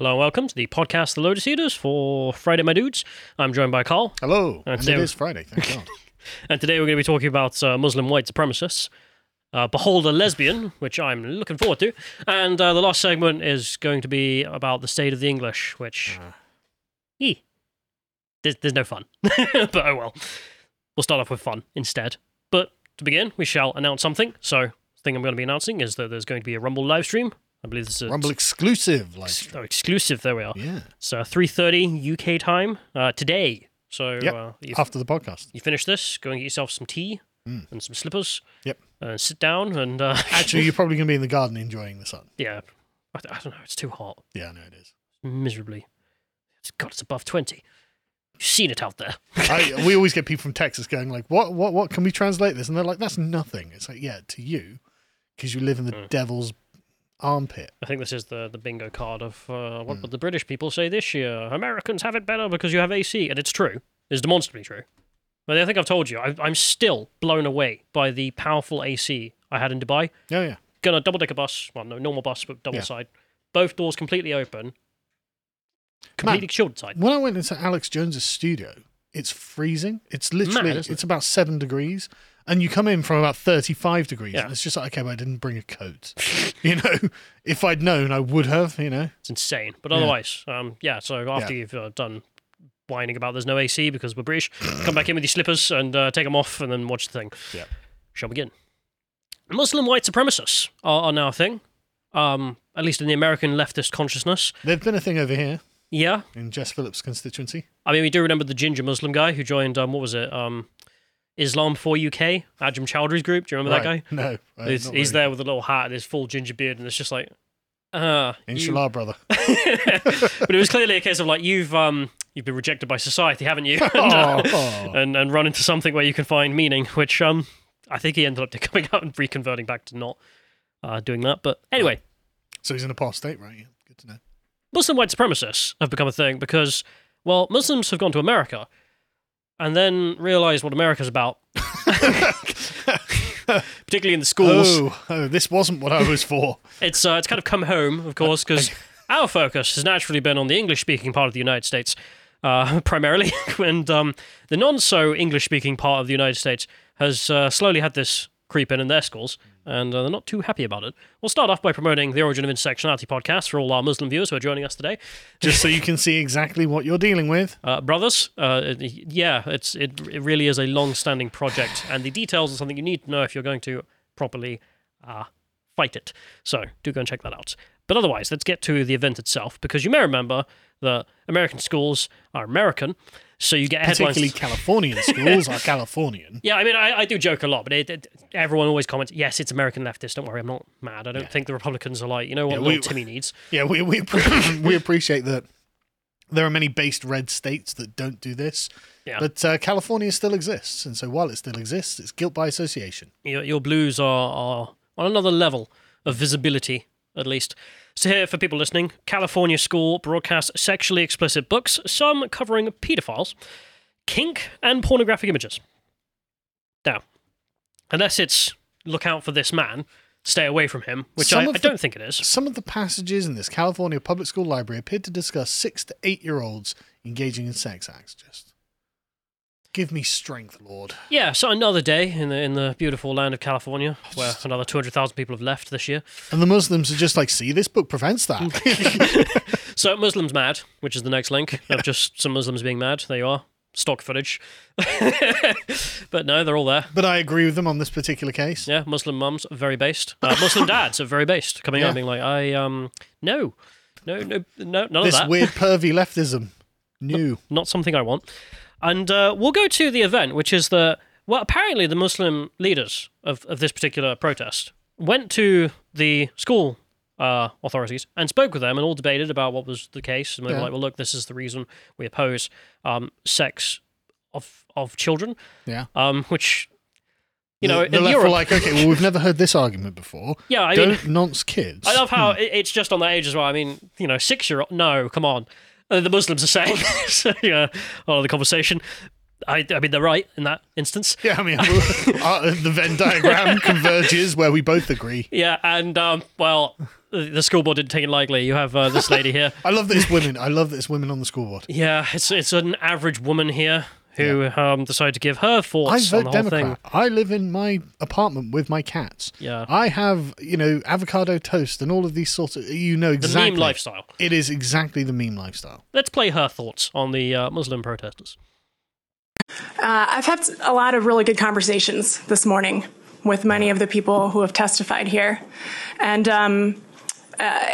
Hello and welcome to the podcast, The Lotus Eaters, for Friday, my dudes. I'm joined by Carl, Hello. That's and it is Friday, thank God. and today we're going to be talking about uh, Muslim white supremacists. Uh, Behold a Lesbian, which I'm looking forward to. And uh, the last segment is going to be about the state of the English, which. Eh, there's, there's no fun. but oh well. We'll start off with fun instead. But to begin, we shall announce something. So, the thing I'm going to be announcing is that there's going to be a Rumble live stream. I believe this is Rumble exclusive. Like, oh, exclusive. There we are. yeah. So 3:30 UK time uh, today. So Yep. uh, After the podcast. you finish this, go and get yourself some tea Mm. and some slippers. Yep. And sit down and uh, Actually, you're probably going to be in the garden enjoying the sun. yeah, I, I don't know. It's too hot, Yeah, I know it is. miserably. It's God, it's above 20. You've seen it out there. I, we always get people from Texas going like, "What? What? What? Can we translate this?" And they're like, "That's nothing." It's like, yeah, to you, because you live in the Mm. devil's armpit. I think this is the the bingo card of uh, what Mm. would the British people say this year? Americans have it better because you have AC, and it's true. It's demonstrably true. But I think I've told you, I, I'm still blown away by the powerful AC I had in Dubai. Yeah, yeah. Got a double decker bus, well, no, normal bus, but double Yeah. side. Both doors completely open, completely chilled inside. When I went into Alex Jones's studio, it's freezing. It's literally Mad, it? it's about seven degrees, and you come in from about thirty-five degrees. Yeah. And it's just like, okay, but I didn't bring a coat. you know, if I'd known, I would have. You know. It's insane. But Yeah. otherwise, um, yeah. So after you've uh, done whining about there's no AC because we're British, come back in with your slippers and uh, take them off, and then watch the thing. Yeah. Shall we begin. Muslim white supremacists are, are now a thing. Um, at least in the American leftist consciousness. they've been a thing over here Yeah. in Jess Phillips' constituency. I mean, we do remember the ginger Muslim guy who joined. Um, what was it? Um, Islam for UK, Anjem Choudary's group. Do you remember that guy? No, uh, He's, not he's there with a little hat and his full ginger beard, and it's just like, ah, you- Inshallah, brother. but it was clearly a case of like you've um you've been rejected by society, haven't you? and, uh, Oh. and and run into something where you can find meaning, which um I think he ended up coming out and reconverting back to not uh, doing that. But anyway, So he's an state, right? Yeah, good to know. Muslim white supremacists have become a thing because well, Muslims have gone to America and then realized what America's about. Particularly in the schools. Oh, oh, this wasn't what I was for. It's uh, it's kind of come home, of course, because our focus has naturally been on the English-speaking part of the United States, uh, primarily, and um, the non-so English-speaking part of the United States has uh, slowly had this creep in in their schools, and uh, they're not too happy about it. We'll start off by promoting the Origin of Intersectionality podcast for all our Muslim viewers who are joining us today. Just so you can see exactly what you're dealing with. Uh, brothers, uh, yeah, it's it, it really is a long-standing project, and the details are something you need to know if you're going to properly uh, fight it. So do go and check that out. But otherwise, let's get to the event itself, because you may remember that American schools are American, so you get headlines. Particularly Californian schools are Californian. Yeah, I mean, I, I do joke a lot, but it, it, everyone always comments, yes, it's American leftist. Don't worry, I'm not mad. I don't Yeah. think the Republicans are like, you know what Yeah, we- Timmy needs. Yeah, we we, we appreciate that there are many based red states that don't do this, Yeah. but uh, California still exists, and so while it still exists, it's guilt by association. your, your blues are, are on another level of visibility, at least. So, here for people listening, California School broadcasts sexually explicit books, some covering pedophiles, kink, and pornographic images. Now, unless it's look out for this man, stay away from him, which I, I the- don't think it is. Some of the passages in this California public school library appeared to discuss six to eight year olds engaging in sex acts. Just give me strength, Lord. Yeah, so another day in the in the beautiful land of California, where another two hundred thousand people have left this year. And the Muslims are just like, see, this book prevents that. So Muslims mad, which is the next link of just some Muslims being mad. There you are, stock footage. but no, they're all there. but I agree with them on this particular case. Yeah, Muslim mums are very based. Uh, Muslim dads are very based, coming out Yeah. and being like, I um no, no, no, no, none this of that. This weird pervy leftism. New. Not something I want. And uh, we'll go to the event, which is the well, apparently the Muslim leaders of, of this particular protest went to the school uh, authorities and spoke with them and all debated about what was the case. And they were Yeah. like, well, look, this is the reason we oppose um, sex of of children, Yeah. um, which, you know, the, the left Europe, were like, okay, well, we've never heard this argument before. yeah, I Don't mean, nonce kids. I love how it, it's just on that age as well. I mean, you know, six year old, no, come on. Uh, the Muslims are saying, so, yeah, a lot of the conversation. I, I mean, they're right in that instance. Yeah, I mean, uh, the Venn diagram converges where we both agree. Yeah, and um, well, the school board didn't take it lightly. You have uh, this lady here. I love that it's women. I love that it's women on the school board. Yeah, it's it's an average woman here who um, decided to give her I thoughts on vote the whole Democrat. thing. I live in my apartment with my cats. Yeah. I have, you know, avocado toast and all of these sorts of. You know The exactly. meme lifestyle. It is exactly the meme lifestyle. Let's play her thoughts on the uh, Muslim protesters. Uh, I've had a lot of really good conversations this morning with many of the people who have testified here, and um, uh,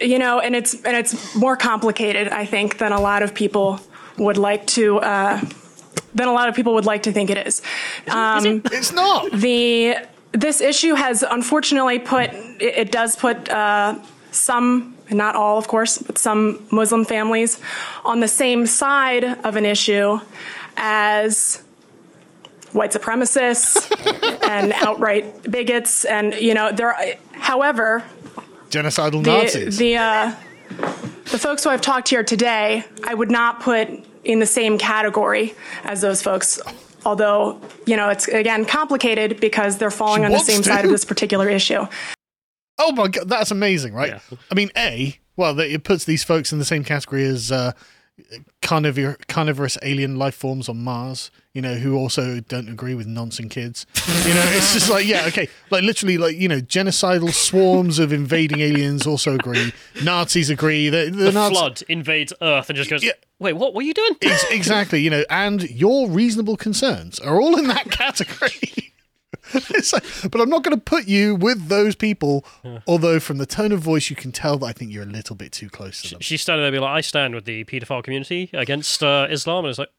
you know, and it's and it's more complicated, I think, than a lot of people would like to. Uh, than a lot of people would like to think it is. Um, It's not. the this issue has unfortunately put it, it does put uh, some not all of course but some muslim families on the same side of an issue as white supremacists and outright bigots and you know there however Genocidal the Nazis. the uh, the folks who I've talked to here today, I would not put in the same category as those folks. Although you know it's again complicated because they're falling She on the wants same to. side of this particular issue. oh my god, that's amazing, right? Yeah. I mean, a well, that- it puts these folks in the same category as uh, carnivorous alien life forms on Mars. You know, who also don't agree with nonsense kids. You know, it's just like yeah, okay, like literally, like you know, genocidal swarms of invading aliens also agree. Nazis agree. The, the, The Nazi- flood invades Earth and just goes, Yeah. wait, what were you doing? Ex- exactly, you know, and your reasonable concerns are all in that category. like, but I'm not going to put you with those people. Although from the tone of voice, you can tell that I think you're a little bit too close to them. She's standing there being like, I stand with the paedophile community against uh, Islam. And it's like,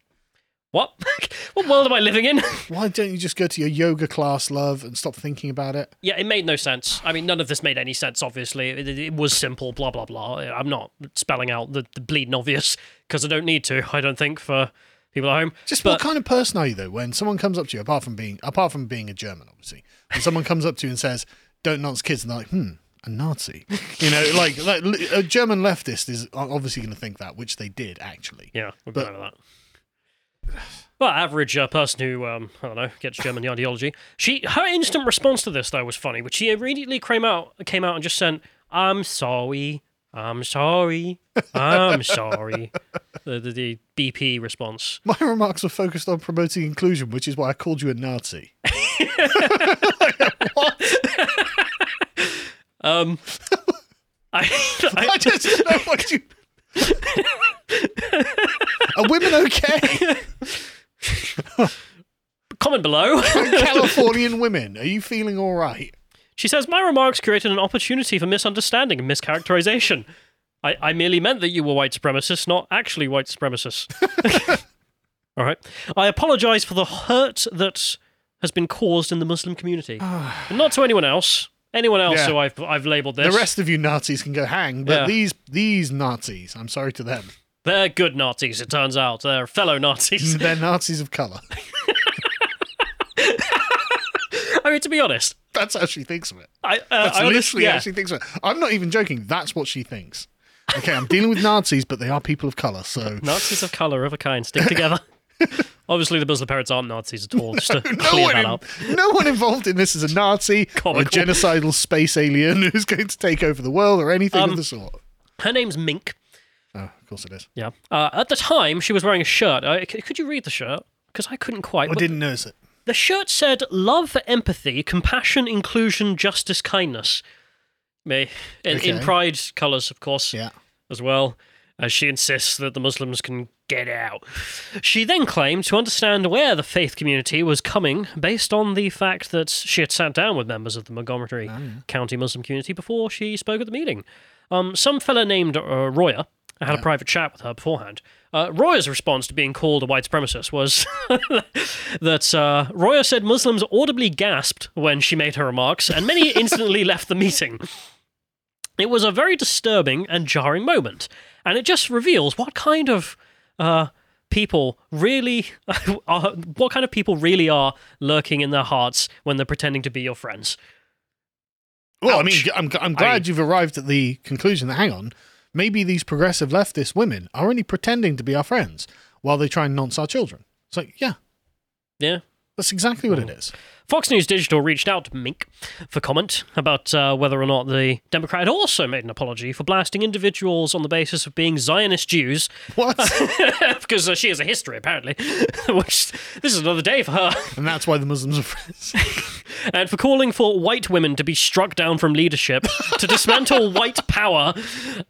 what? what world am I living in? Why don't you just go to your yoga class, love, and stop thinking about it? yeah, it made no sense. I mean, none of this made any sense, obviously. It, it- it was simple, blah, blah, blah. I'm not spelling out the, the bleeding obvious because I don't need to, I don't think, for people at home. Just but what kind of person are you though? When someone comes up to you, apart from being apart from being a German, obviously, when someone comes up to you and says, "Don't nonce kids," and they're like, "Hmm." A Nazi, you know, like, like a German leftist is obviously going to think that, which they did actually. Yeah, been But- over that. Well, average uh, person who um, I don't know gets German ideology. She her instant response to this though was funny, which she immediately came out came out and just sent, "I'm sorry, I'm sorry, I'm sorry." The, the the BP response. My remarks were focused on promoting inclusion, which is why I called you a Nazi. what? Um, I, I I, just don't know what you. Are women okay? comment below. Californian women, are you feeling all right? She says, My remarks created an opportunity for misunderstanding and mischaracterization. I, I merely meant that you were white supremacists, not actually white supremacists. All right. I apologize for the hurt that has been caused in the Muslim community. and not to anyone else. Anyone else Yeah. who I've, I've labeled this. The rest of you Nazis can go hang, but Yeah. these these Nazis, I'm sorry to them. They're good Nazis, it turns out. They're fellow Nazis. They're Nazis of colour. I mean, to be honest, That's how she thinks of it. I, uh, That's I literally yeah. how she thinks of it. I'm not even joking. That's what she thinks. Okay, I'm dealing with Nazis, but they are people of colour, so Nazis of colour of a kind stick together. Obviously, the Muslim parents aren't Nazis at all, just to no clear one, that in- up. no one involved in this is a Nazi or a genocidal space alien who's going to take over the world or anything Um, of the sort. Her name's Mink. Oh, of course it is. Yeah. Uh, at the time, she was wearing a shirt. Uh, c- could you read the shirt? Because I couldn't quite. I didn't notice it. The shirt said "Love, empathy, compassion, inclusion, justice, kindness." Me in, in pride colours, of course, Yeah. as well. As she insists that the Muslims can get out. She then claimed to understand where the faith community was coming based on the fact that she had sat down with members of the Montgomery County Muslim community before she spoke at the meeting. Um, some fella named uh, Roya I had a private chat with her beforehand. Uh, Roya's response to being called a white supremacist was that uh, Roya said Muslims audibly gasped when she made her remarks, and many instantly left the meeting. It was a very disturbing and jarring moment, and it just reveals what kind of uh, people really are, what kind of people really are lurking in their hearts when they're pretending to be your friends. Well, I mean, I'm, I'm glad I- you've arrived at the conclusion that, hang on, maybe these progressive leftist women are only pretending to be our friends while they try and nonce our children. It's like, yeah, Yeah. That's exactly what it is. Fox News Digital reached out to Mink for comment about uh, whether or not the Democrat had also made an apology for blasting individuals on the basis of being Zionist Jews, What? because uh, she has a history apparently. Which this is another day for her, and that's why the Muslims are friends. and for calling for white women to be struck down from leadership to dismantle white power.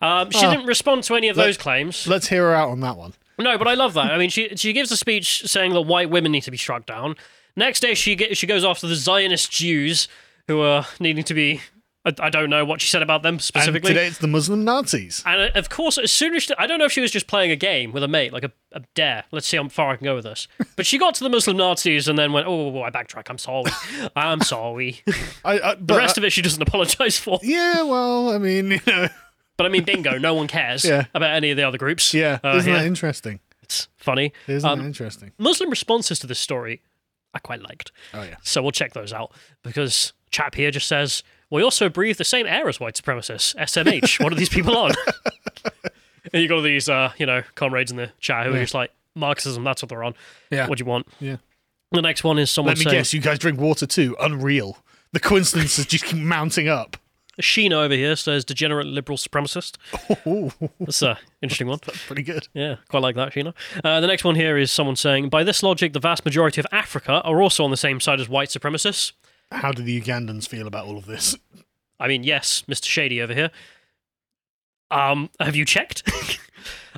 Um, she didn't respond to any of those claims. Let's hear her out on that one. No, but I love that. I mean, she she gives a speech saying that white women need to be struck down. Next day, she get, she goes after the Zionist Jews who are needing to be. I, I don't know what she said about them And specifically. today it's the Muslim Nazis. And uh, of course, as soon as she, I don't know if she was just playing a game with a mate, like a, a dare. Let's see how far I can go with this. But she got to the Muslim Nazis and then went, "Oh, I backtrack. I'm sorry. I'm sorry." I, I, the rest of it, she doesn't apologize for. Yeah, well, I mean, you know, But I mean, bingo. No one cares Yeah. about any of the other groups. yeah, uh, isn't here. that interesting? It's funny. Isn't Um, that interesting? Muslim responses to this story, I quite liked. Oh yeah. So we'll check those out because chap here just says, "We also breathe the same air as white supremacists." SMH. what are these people on? and you got all these, uh, you know, comrades in the chat who are just like Marxism. That's what they're on. Yeah. What do you want? Yeah. The next one is someone Let me saying, guess, you guys drink water too. Unreal. The coincidences just keep mounting up. Sheena over here says degenerate liberal supremacist. That's an interesting one. That's pretty good. Yeah, quite like that, Sheena. Uh, the next one here is someone saying, by this logic, the vast majority of Africa are also on the same side as white supremacists. How do the Ugandans feel about all of this? I mean, yes, Mr. Shady over here. Um, have you checked?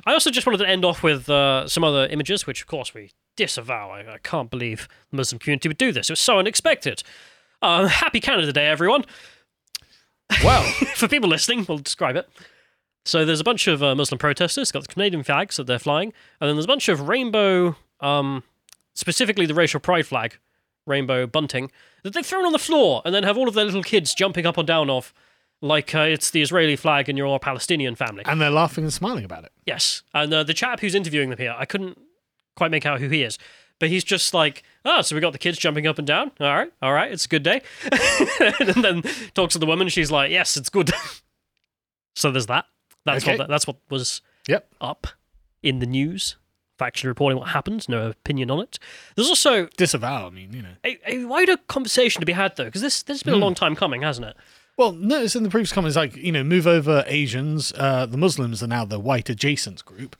I also just wanted to end off with uh, some other images, which of course we disavow. I, I can't believe the Muslim community would do this. It was so unexpected. Uh, happy Canada Day, everyone. Well, For people listening, we'll describe it. So there's a bunch of uh, Muslim protesters, got the Canadian flags that they're flying, and then there's a bunch of rainbow, um, specifically the racial pride flag, rainbow bunting, that they've thrown on the floor, and then have all of their little kids jumping up and down off, like uh, it's the Israeli flag in your Palestinian family. and they're laughing and smiling about it. Yes, and uh, the chap who's interviewing them here, I couldn't quite make out who he is, but he's just like, oh, so we got the kids jumping up and down. All right, all right, it's a good day. and then talks to the woman. She's like, yes, it's good. so there's that. That's Okay. what that's what was Yep. up in the news. Factually reporting what happened, no opinion on it. There's also Disavow, I mean, you know. a, a wider conversation to be had though, because this this has been a long time coming, hasn't it? Well, notice in the previous comments, like, you know, move over Asians. Uh, the Muslims are now the white adjacent group.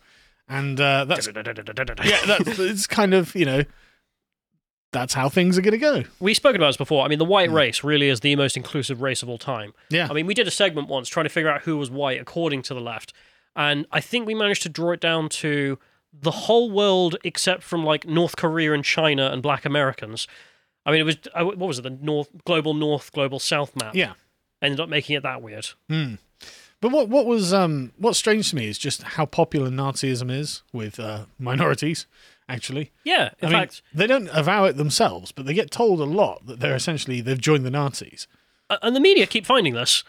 And uh, that's, yeah, that's, it's kind of, you know, that's how things are going to go. We've spoken about this before. I mean, the white race really is the most inclusive race of all time. Yeah. I mean, we did a segment once trying to figure out who was white according to the left, and I think we managed to draw it down to the whole world except from like North Korea and China and Black Americans. I mean, it was uh, what was it? The North, global North, global South map. Yeah. Ended up making it that weird. But what what was um what's strange to me is just how popular Nazism is with uh, minorities. Actually, Yeah. In I mean, fact, they don't avow it themselves, but they get told a lot that they're essentially they've joined the Nazis. and the media keep finding this.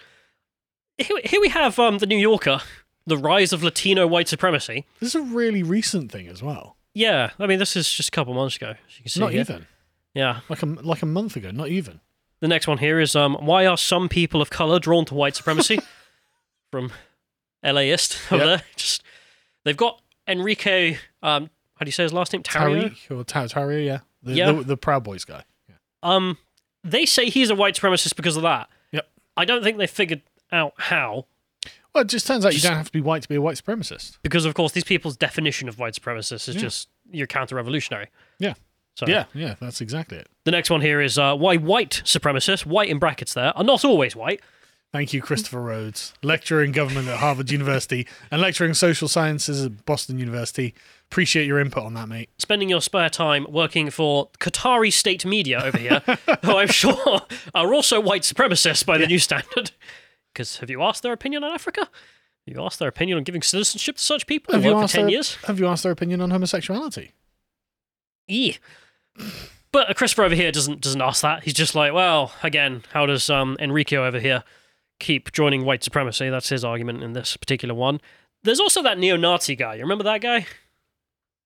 Here, here we have um, the New Yorker, the rise of Latino white supremacy. This is a really recent thing as well. Yeah, I mean, this is just a couple months ago. As you can see Not here. even Yeah. like a like a month ago. Not even. The next one here is um, why are some people of color drawn to white supremacy? From LAist over Yep. there. Just they've got Enrique. Um, how do you say his last name? Tariq or Ta- Tariq, yeah, the, Yeah. the, the Proud Boys guy. Yeah. Um, they say he's a white supremacist because of that. Yep. I don't think they figured out how. Well, it just turns out Just- you don't have to be white to be a white supremacist. Because of course, these people's definition of white supremacist is just you're counter-revolutionary. Yeah. So Yeah, yeah, that's exactly it. The next one here is uh, why white supremacists, white in brackets there, are not always white. Thank you, Christopher Rhodes, lecturer in government at Harvard University and lecturer in social sciences at Boston University. Appreciate your input on that, mate. spending your spare time working for Qatari state media over here, who I'm sure are also white supremacists by the new standard. Because have you asked their opinion on Africa? Have you asked their opinion on giving citizenship to such people Have you asked for 10 their, years? Have you asked their opinion on homosexuality? Yeah. But Christopher over here doesn't doesn't ask that. He's just like, well, again, how does um, Enrico over here keep joining white supremacy? That's his argument in this particular one. There's also that neo-Nazi guy. You remember that guy?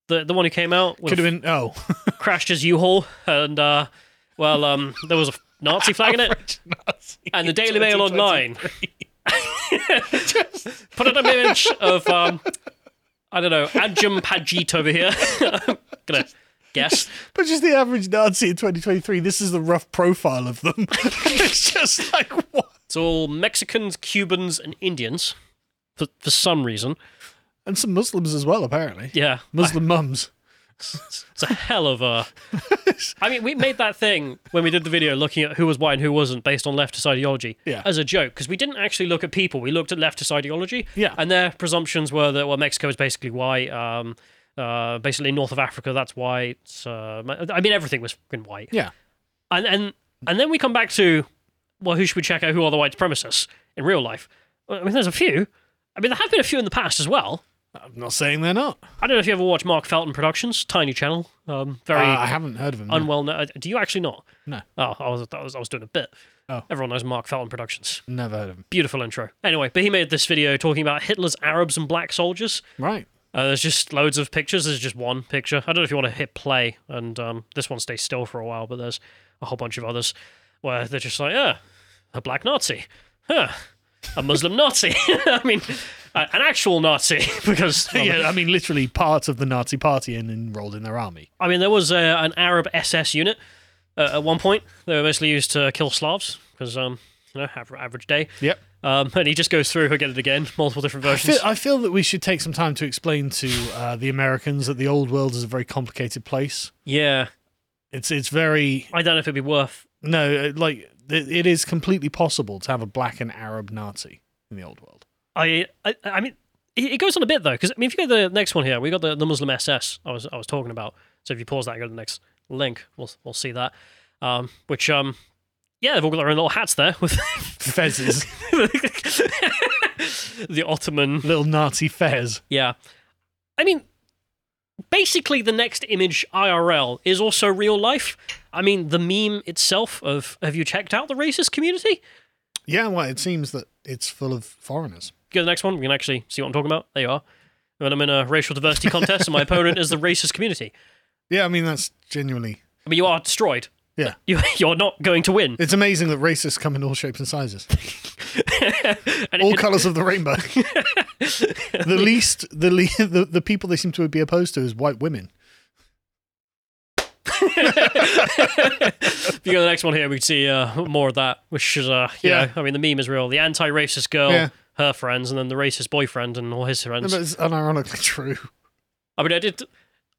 The the one who came out Could have been. Oh, crashed his U-Haul, and uh, well, um, there was a Nazi flag in it, and the Daily Mail online put an image of um, I don't know, Adjum Pajit over here. I'm gonna guess. But just the average Nazi in 2023, this is the rough profile of them. it's just like, what? It's all Mexicans, Cubans, and Indians for, for some reason. And some Muslims as well, apparently. Yeah. Muslim mums. It's a hell of a. I mean, we made that thing when we did the video looking at who was white and who wasn't based on leftist ideology Yeah. as a joke because we didn't actually look at people. We looked at leftist ideology. Yeah. And their presumptions were that, well, Mexico is basically white. Um, uh, basically, north of Africa, that's white. Uh, I mean, everything was fucking white. Yeah. And, and, and then we come back to, well, who should we check out? Who are the white supremacists in real life? I mean, there's a few. I mean, there have been a few in the past as well. I'm not saying they're not. I don't know if you ever watch Mark Felton Productions, tiny channel, um, very Uh, I haven't heard of them. no. unwell. kno- Do you actually not? No. Oh, I was, I was, I was doing a bit. Oh. Everyone knows Mark Felton Productions. Never heard of them. Beautiful intro. Anyway, but he made this video talking about Hitler's Arabs and black soldiers. Right. Uh, there's just loads of pictures. There's just one picture. I don't know if you want to hit play, and um, this one stays still for a while, but there's a whole bunch of others where they're just like, yeah, a black Nazi. Huh. A Muslim Nazi. I mean, an actual Nazi, because well, Yeah, I mean, literally part of the Nazi party and enrolled in their army. I mean, there was uh, an Arab SS unit uh, at one point. They were mostly used to kill Slavs because, um, you know, aver- average day. Yep. Um, and he just goes through again and again, multiple different I versions. feel, I feel that we should take some time to explain to uh, the Americans that the old world is a very complicated place. yeah, It's it's very I don't know if it'd be worth. no, uh, like it, is completely possible to have a black and Arab Nazi in the old world. I, I, I mean, it it goes on a bit though, because I mean, if you go to the next one here, we got the, the Muslim SS. I was I was talking about. So if you pause that and go to the next link, we'll we'll see that. Um, which um, yeah, they've all got their own little hats there with Fezes, the Ottoman little Nazi fez. Yeah. I mean, basically, the next image IRL is also real life. I mean, the meme itself of have you checked out the racist community? Yeah, well, it seems that it's full of foreigners. Go to the next one. We can actually see what I'm talking about. There you are. When I'm in a racial diversity contest and my opponent is the racist community. Yeah, I mean that's genuinely. I mean, you are destroyed. Yeah, You, you're not going to win. it's amazing that racists come in all shapes and sizes, And all it- colours of the rainbow. the least, the, le- the the people they seem to be opposed to is white women. if you go to the next one here, we can see uh, more of that, which is, uh, Yeah. know, I mean, the meme is real. The anti racist girl, Yeah. her friends, and then the racist boyfriend and all his No, friends. but it's unironically true. I mean, I did.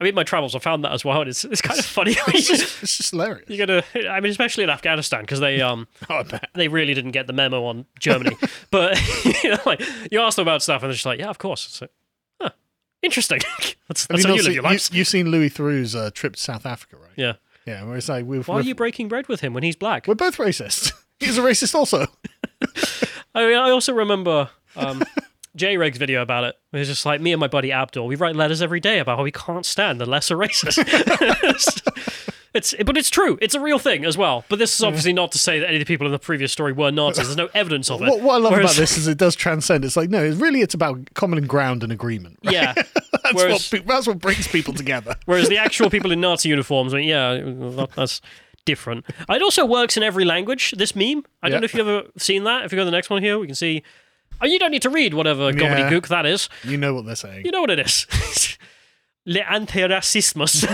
I mean, my travels, I found that as well. And it's it's kind of funny. It's just, it's just hilarious. you gotta. I mean, especially in Afghanistan because they um Oh, they really didn't get the memo on Germany. but you know, like you ask them about stuff and they're just like, yeah, of course. It's like, huh, interesting. that's Have that's you how you live seen, your you, lives. you've seen Louis Theroux's uh, trip to South Africa, right? yeah. Yeah, where it's like we've, Why are you breaking bread with him when he's black? we're both racist. He's a racist also. I mean, I also remember um, JREG's video about it. It was just like me and my buddy Abdul. We write letters every day about how we can't stand the lesser races. it's, but it's true. It's a real thing as well. But this is obviously not to say that any of the people in the previous story were Nazis. There's no evidence of it. What, what I love Whereas- about this is it does transcend. It's like no, it's really it's about common ground and agreement. Right? Yeah. that's whereas- what that's what brings people together. Whereas the actual people in Nazi uniforms, I mean, yeah, that's different. It also works in every language. This meme. I don't Yeah. know if you've ever seen that. If you go to the next one here, we can see. Oh, you don't need to read whatever gobbledygook that is. You know what they're saying. You know what it is. Le antiracismus,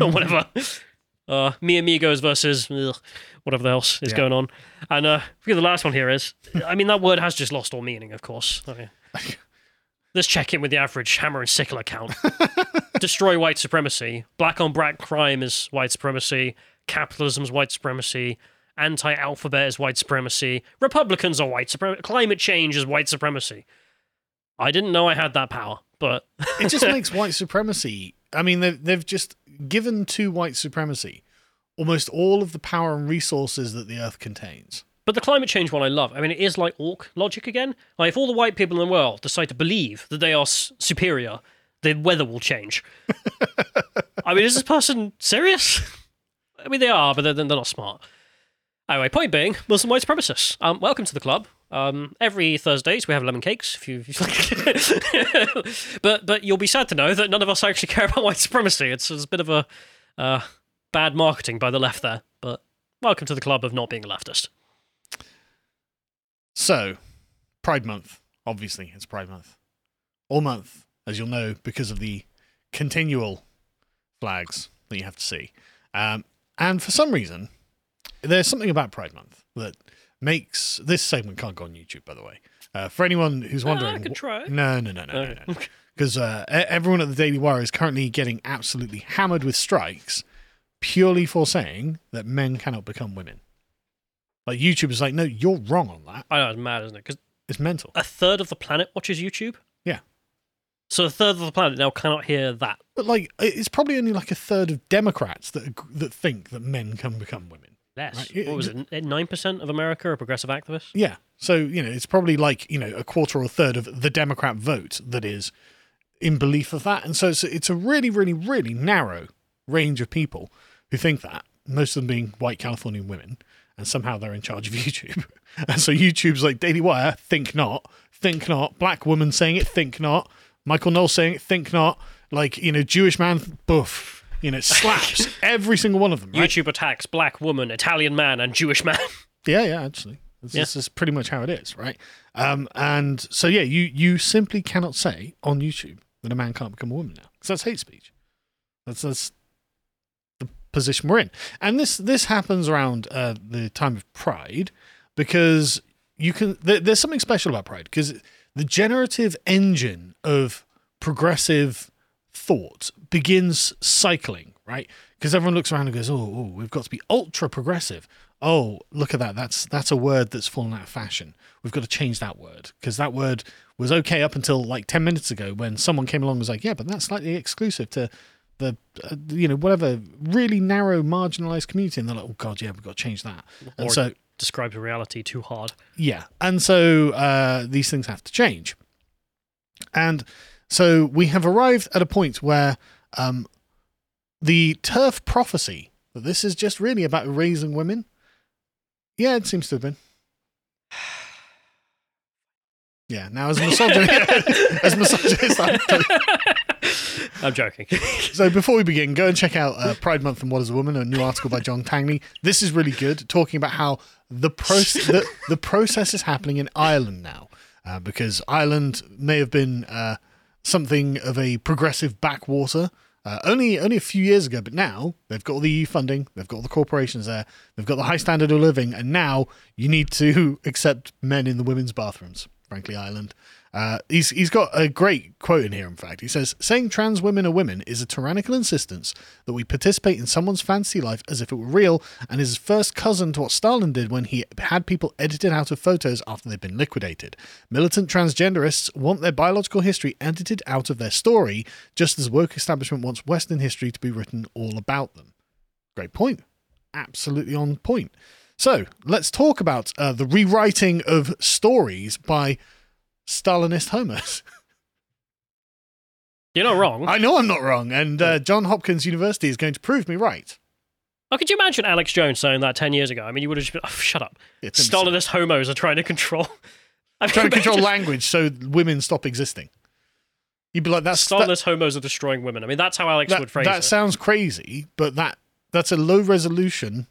or whatever. Uh, me amigos versus ugh, whatever else is Yeah. going on. And uh, the last one here is. I mean, that word has just lost all meaning. Of course. Mean, let's check in with the average hammer and sickle account. Destroy white supremacy. Black on black crime is white supremacy. Capitalism's white supremacy. Anti alphabet is white supremacy. Republicans are white supremacy. Climate change is white supremacy. I didn't know I had that power, but it just makes white supremacy. I mean, they've they've just given to white supremacy almost all of the power and resources that the earth contains. But the climate change one I love. I mean, it is like orc logic again. Like, if all the white people in the world decide to believe that they are s- superior, the weather will change. I mean, is this person serious? I mean, they are, but they're, they're not smart. Anyway, point being, Muslim white supremacists. Um, welcome to the club. Um, every Thursdays we have lemon cakes. If you, but but you'll be sad to know that none of us actually care about white supremacy. It's, it's a bit of a uh, bad marketing by the left there. But welcome to the club of not being a leftist. So, Pride Month. Obviously, it's Pride Month. All month, as you'll know, because of the continual flags, that you have to see. Um, and for some reason, there's something about Pride Month that makes this segment can't go on YouTube. By the way, uh, for anyone who's wondering, I could try. No, no, no, no, no, no. Because uh, everyone at the Daily Wire is currently getting absolutely hammered with strikes purely for saying that men cannot become women. Like YouTube is like, no, you're wrong on that. I know it's mad, isn't it? Because It's mental. a third of the planet watches YouTube. Yeah. So a third of the planet now cannot hear that. But like, it's probably only like a third of Democrats that that think that men can become women. Less. Right, it- What was it? Nine percent of America are progressive activists. Yeah. So, you know, it's probably like, you know, a quarter or a third of the Democrat vote that is in belief of that. And so it's, it's a really, really, really narrow range of people who think that, most of them being white Californian women, and somehow they're in charge of YouTube. And so YouTube's like Daily Wire, think not, think not, black woman saying it, think not, Michael Knowles saying it, think not, like, you know, Jewish man, boof. You know, slaps every single one of them. Right? YouTube attacks black woman, Italian man, and Jewish man. Yeah, yeah, actually. This, Yeah. this is pretty much how it is, right? Um, and so, yeah, you, you simply cannot say on YouTube that a man can't become a woman now because that's hate speech. That's, that's the position we're in. And this, this happens around uh, the time of Pride because you can, there, there's something special about Pride because the generative engine of progressive thought begins cycling, right? Because everyone looks around and goes, oh, oh, we've got to be ultra progressive. Oh, look at that. That's that's a word that's fallen out of fashion. We've got to change that word because that word was okay up until like 10 minutes ago when someone came along and was like, yeah, but that's slightly exclusive to the, uh, you know, whatever really narrow marginalized community. And they're like, oh, God, yeah, we've got to change that. And Or so, describes reality too hard. yeah. And so uh, these things have to change. And so we have arrived at a point where um, the TERF prophecy that this is just really about raising women. Yeah, it seems to have been. Yeah, now as a misogynist, as misogynist, I'm I'm joking. So before we begin, go and check out uh, Pride Month and What is a Woman, a new article by John Tangney. This is really good, talking about how the process the, the process is happening in Ireland now, uh, because Ireland may have been uh, something of a progressive backwater. Uh, only only a few years ago, but now they've got all the EU funding, they've got all the corporations there, they've got the high standard of living, and now you need to accept men in the women's bathrooms. Frankly, Ireland. Uh, he's he's got a great quote in here. In fact, he says, "Saying trans women are women is a tyrannical insistence that we participate in someone's fantasy life as if it were real, and is first cousin to what Stalin did when he had people edited out of photos after they'd been liquidated. Militant transgenderists want their biological history edited out of their story, just as woke establishment wants Western history to be written all about them." Great point. Absolutely on point. So let's talk about uh, the rewriting of stories by Stalinist homos. You're not wrong. I know I'm not wrong, and uh, John Hopkins University is going to prove me right. How could you imagine Alex Jones saying that 10 years ago? I mean, you would have just been, oh, shut up. It's Stalinist homos are trying to control. I mean, trying to control imagine language so women stop existing. You'd be like, that's that, Stalinist homos are destroying women. I mean, that's how Alex that, would phrase that it. That sounds crazy, but that that's a low resolution.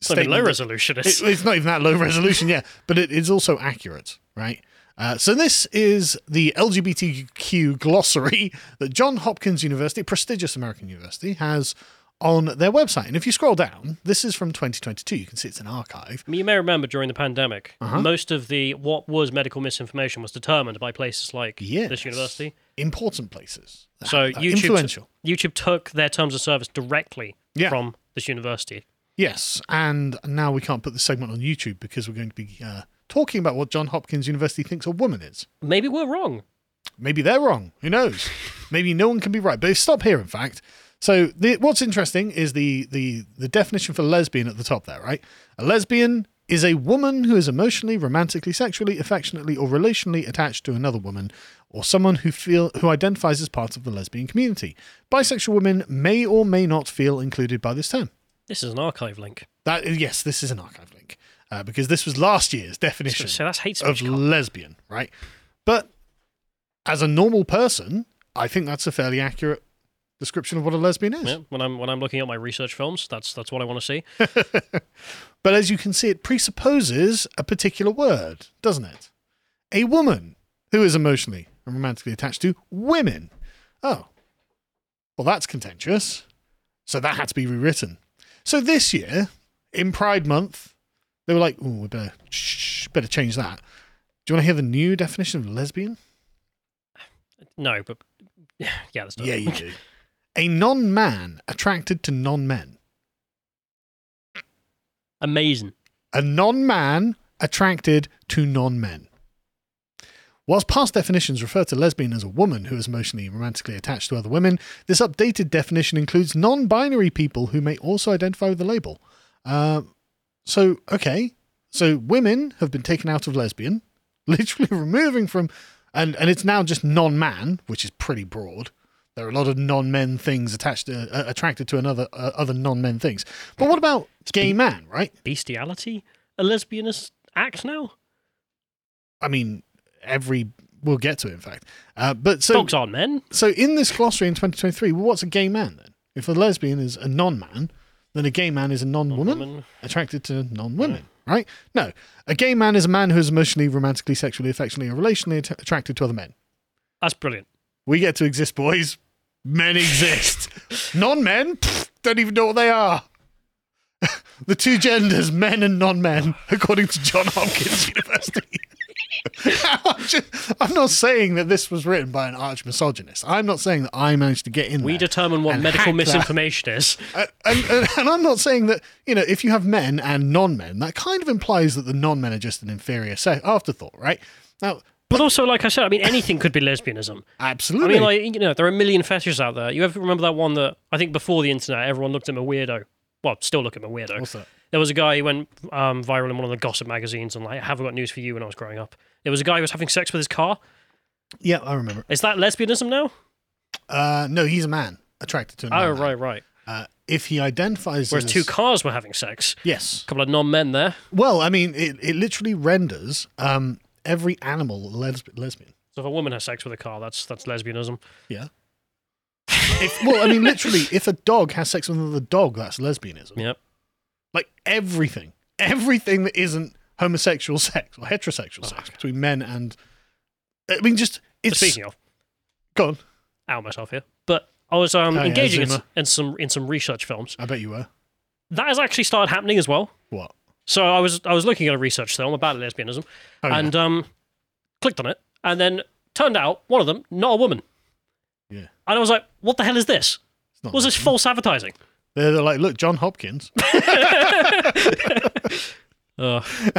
It's low that- resolution. It- it's not even that low resolution, yeah, but it is also accurate, right? Uh, so this is the LGBTQ glossary that John Hopkins University, prestigious American university, has on their website. And if you scroll down, this is from 2022. You can see it's an archive. I mean, you may remember during the pandemic, Uh-huh. most of the what was medical misinformation was determined by places like Yes. this university. Important places. So Uh, YouTube, influential. YouTube took their terms of service directly Yeah. from this university. Yes, and now we can't put the segment on YouTube because we're going to be uh, talking about what John Hopkins University thinks a woman is. Maybe we're wrong. Maybe they're wrong. Who knows? Maybe no one can be right. But stop here, in fact. So the, what's interesting is the, the the definition for lesbian at the top there, right? A lesbian is a woman who is emotionally, romantically, sexually, affectionately, or relationally attached to another woman, or someone who feel who identifies as part of the lesbian community. Bisexual women may or may not feel included by this term. This is an archive link. That yes, this is an archive link uh, because this was last year's definition So that's hate of lesbian, right? But as a normal person, I think that's a fairly accurate description of what a lesbian is. Yeah, when I'm when I'm looking at my research films, that's that's what I want to see. But as you can see, it presupposes a particular word, doesn't it? A woman who is emotionally and romantically attached to women. Oh, well, that's contentious. So that had to be rewritten. So this year, in Pride Month, they were like, "Oh, we better shh, better change that." Do you want to hear the new definition of lesbian? No, but yeah, it. Yeah, you do. A non-man attracted to non-men. Amazing. A non-man attracted to non-men. Whilst past definitions refer to lesbian as a woman who is emotionally and romantically attached to other women, this updated definition includes non binary people who may also identify with the label. Uh, so, okay. So, women have been taken out of lesbian, literally removing from. And, and it's now just non man, which is pretty broad. There are a lot of non men things attached to, uh, attracted to another uh, other non men things. But what about gay man, right? Bestiality? A lesbianist act now? I mean, every we'll get to it in fact. Uh, but so Dogs aren't men. so in this glossary in 2023, well, what's a gay man then? If a lesbian is a non-man, then a gay man is a non-woman Non-woman. attracted to non-women, right? No, a gay man is a man who is emotionally, romantically, sexually, affectionately, or relationally att- attracted to other men. That's brilliant. We get to exist, boys. Men exist. non-men pff, don't even know what they are. the two genders, men and non-men, according to John Hopkins University. I'm, just- I'm not saying that this was written by an arch misogynist. I'm not saying that I managed to get in We determine what medical misinformation is. Uh, and, and, and I'm not saying that, you know, if you have men and non men, that kind of implies that the non men are just an inferior se- afterthought, right? Now, But also, like I said, I mean, anything could be lesbianism. Absolutely. I mean, like, you know, there are a million fetishes out there. You ever remember that one that I think before the internet, everyone looked at him a weirdo? Well, still look at him a weirdo. What's that? There was a guy who went um, viral in one of the gossip magazines and like, haven't got news for you when I was growing up. There was a guy who was having sex with his car. Yeah, I remember. Is that lesbianism now? Uh, no, he's a man attracted to a Oh, right, right. Uh, if he identifies Whereas as... two cars were having sex. Yes. A couple of non-men there. Well, I mean, it, it literally renders um, every animal les- lesbian. So if a woman has sex with a car, that's that's lesbianism. Yeah. if, well, I mean, literally, if a dog has sex with another dog, that's lesbianism. Yep. Like everything, everything that isn't homosexual sex or heterosexual sex between men and. I mean, just it's. Speaking of, Go on. out myself here, but I was um, Oh, yeah, engaging in, in some in some research films. I bet you were. That has actually started happening as well. What? So I was I was looking at a research film about lesbianism, Oh, yeah. and um, clicked on it, and then turned out one of them not a woman, Yeah. and I was like, "What the hell is this? Was this false advertising?" They're, they're like, look, John Hopkins.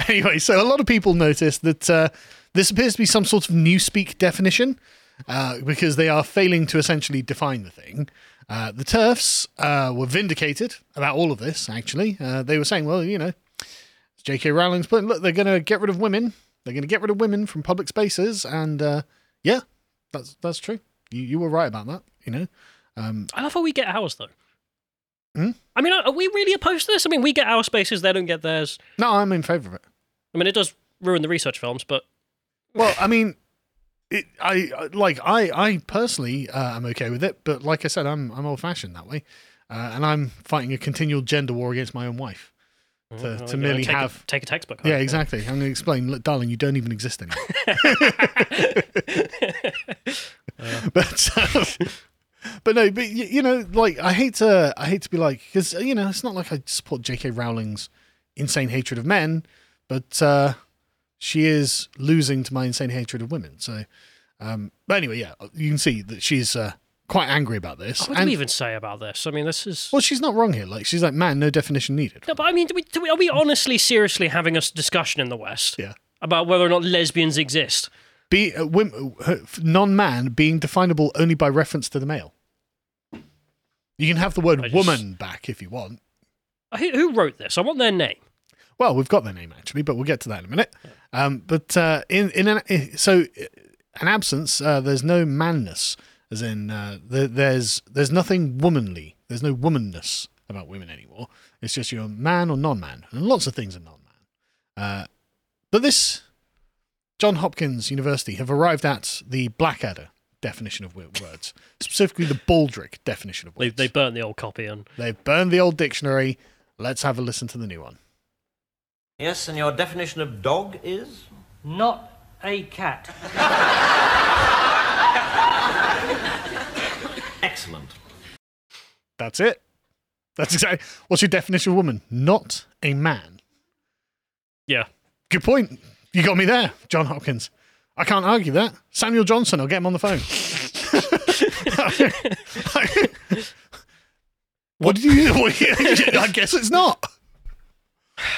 Anyway, so a lot of people noticed that uh, this appears to be some sort of newspeak definition uh, because they are failing to essentially define the thing. Uh, the TERFs uh, were vindicated about all of this, actually. Uh, they were saying, well, you know, J.K. Rowling's point, look, they're going to get rid of women. They're going to get rid of women from public spaces. And uh, yeah, that's that's true. You, you were right about that, you know. Um, I love how we get ours though. Hmm? I mean, are we really opposed to this? I mean, we get our spaces, they don't get theirs. no, I'm in favour of it. I mean, it does ruin the research films, but Well, I mean, it, I like I I personally uh, am okay with it, but like I said, I'm I'm old fashioned that way, uh, and I'm fighting a continual gender war against my own wife. To, Well, to merely take have a, take a textbook. yeah exactly. I'm going to explain, look, darling, you don't even exist anymore. but um, but no, but y- you know, like I hate to I hate to be like because you know it's not like I support J.K. Rowling's insane hatred of men, but uh, she is losing to my insane hatred of women. So, um, but anyway, yeah, you can see that she's uh, quite angry about this. What do and we even say about this? I mean, this is. well, she's not wrong here. Like she's like, man, no definition needed. No, but I mean, do we, do we, are we honestly, seriously having a discussion in the West Yeah. about whether or not lesbians exist? Be uh, uh, non-man being definable only by reference to the male. You can have the word just- woman back if you want. Who, who wrote this? I want their name. Well, we've got their name actually, but we'll get to that in a minute. Um, but uh, in in an, eh, so uh, an absence, uh, there's no manness, as in uh, there, there's there's nothing womanly. There's no womanness about women anymore. It's just you're man or non-man, and lots of things are non-man. Uh, but this, John Hopkins University have arrived at the Blackadder definition of words, specifically the Baldrick definition of They, words. they burnt the old copy and They've burned the old dictionary. Let's have a listen to the new one. Yes, and your definition of dog is? Not a cat. Excellent. That's it. That's exactly. What's your definition of woman? Not a man. Yeah. Good point. You got me there, John Hopkins. I can't argue that. Samuel Johnson, I'll get him on the phone. what did you? What, I guess it's not.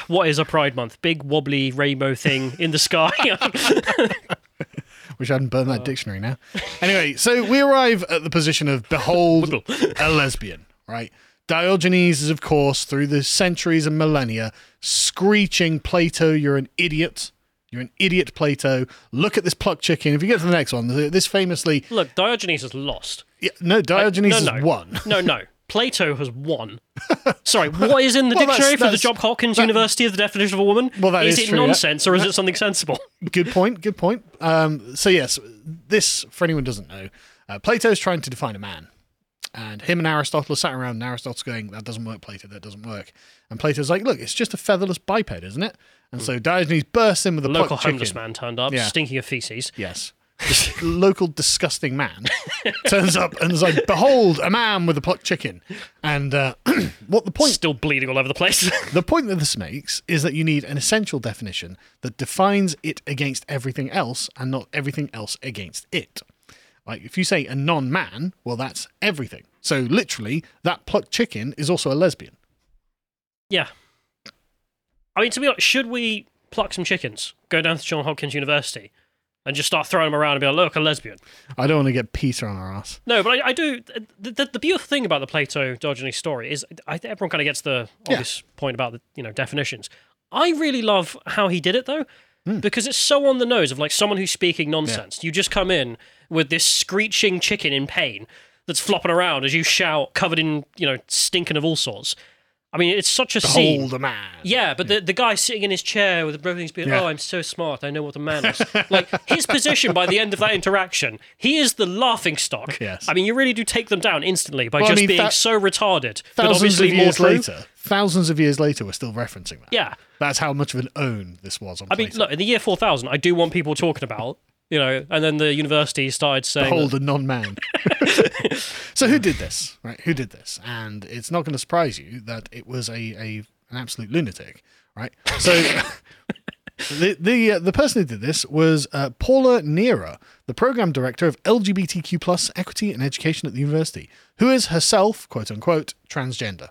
What is a Pride Month? Big wobbly rainbow thing in the sky. Wish I hadn't burned that dictionary now. Anyway, so we arrive at the position of behold a lesbian, right? Diogenes is, of course, through the centuries and millennia, screeching, Plato, you're an idiot. You're an idiot, Plato. Look at this plucked chicken. If you get to the next one, this famously. Look, Diogenes has lost. Yeah, no, Diogenes no, no. has won. No, no. Plato has won. Sorry, what is in the Well, that's- dictionary for the John Hopkins that- University of the definition of a woman? Well, that is is it true, yeah. nonsense or is it something sensible? Good point. Good point. Um, so yes, this for anyone who doesn't know, uh, Plato is trying to define a man, and him and Aristotle are sat around, and Aristotle's going, "That doesn't work, Plato. That doesn't work." And Plato's like, "Look, it's just a featherless biped, isn't it?" And so Diogenes bursts in with a Local plucked homeless chicken. man turned up, Yeah. stinking of feces. Yes. This local disgusting man turns up and is like, "Behold, a man with a plucked chicken." And uh, what the point Still bleeding all over the place. the point that this makes is that you need an essential definition that defines it against everything else and not everything else against it. Like if you say a non man, well, that's everything. So literally, that plucked chicken is also a lesbian. yeah. I mean, to be honest, should we pluck some chickens, go down to John Hopkins University, and just start throwing them around and be like, look, a lesbian? I don't want to get Peter on our ass. No, but I, I do. The, the, the beautiful thing about the Plato Diogenes story is I think everyone kind of gets the obvious point about the you know definitions. I really love how he did it though, hmm. because it's so on the nose of like someone who's speaking nonsense. You just come in with this screeching chicken in pain that's flopping around as you shout, covered in you know stinking of all sorts. I mean, it's such a scene. Behold a man. Yeah, but the, the guy sitting in his chair with everything's being, Yeah. oh, I'm so smart, I know what a man is. like his position by the end of that interaction, he is the laughing stock. Yes. I mean, you really do take them down instantly by Well, I just mean, being thou- so retarded, but Thousands obviously of more years true. later, thousands of years later, we're still referencing that. Yeah. That's how much of an own this was on I mean, Plato. look, in the year 4000, I do want people talking about, you know, and then the university started saying, that- a non-man. so who did this? Right? Who did this? And it's not going to surprise you that it was a, a an absolute lunatic. Right? So the the uh, the person who did this was uh, Paula Neira, the program director of LGBTQ plus equity and education at the university, who is herself, quote unquote, transgender.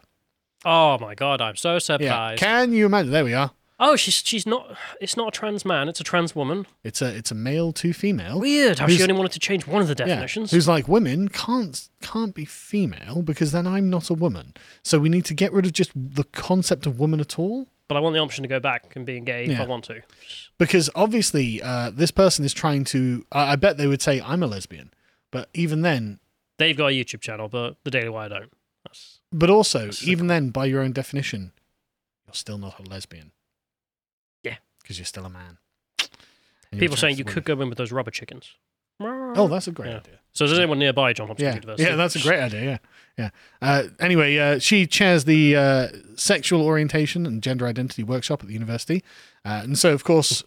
oh my god, I'm so Yeah. surprised. Can you imagine? There we are. Oh, she's she's not, it's not a trans man, it's a trans woman. It's a it's a male to female. Weird how she only wanted to change one of the Yeah, definitions. who's like women can't can't be female because then I'm not a woman. So we need to get rid of just the concept of woman at all. but I want the option to go back and being gay if Yeah. I want to. Because obviously, uh, this person is trying to. I I bet they would say I'm a lesbian, but even then, They've got a YouTube channel, but the Daily Wire don't. That's, but also even then, by your own definition, you're still not a lesbian. Because you're still a man. And people saying you could go in with those rubber chickens. Oh, that's a great Yeah. idea. So is there anyone nearby John Hopkins Yeah, University? yeah, that's a great idea. Yeah, yeah. Uh, anyway, uh, she chairs the uh, sexual orientation and gender identity workshop at the university, uh, and so of course,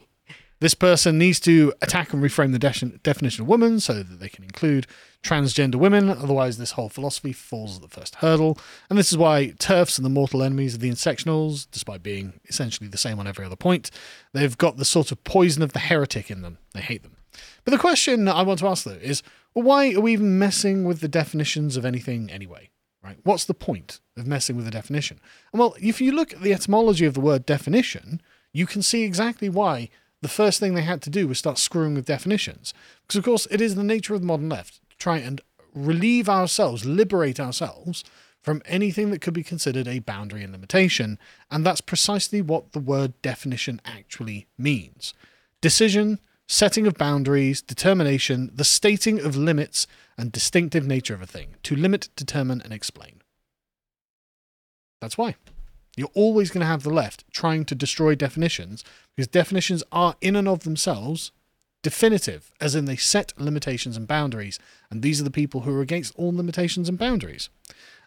this person needs to attack and reframe the de- definition of woman so that they can include transgender women. Otherwise, this whole philosophy falls at the first hurdle, and this is why TERFs are the mortal enemies of the intersectionals, despite being essentially the same on every other point. They've got the sort of poison of the heretic in them. They hate them. But the question I want to ask though is, well, why are we even messing with the definitions of anything anyway? Right? What's the point of messing with the definition? And well, if you look at the etymology of the word definition, you can see exactly why the first thing they had to do was start screwing with definitions. Because of course, it is the nature of the modern left to try and relieve ourselves, liberate ourselves from anything that could be considered a boundary and limitation. And that's precisely what the word definition actually means decision, setting of boundaries, determination, the stating of limits, and distinctive nature of a thing. To limit, determine, and explain. That's why. You're always going to have the left trying to destroy definitions because definitions are, in and of themselves, definitive, as in they set limitations and boundaries. And these are the people who are against all limitations and boundaries.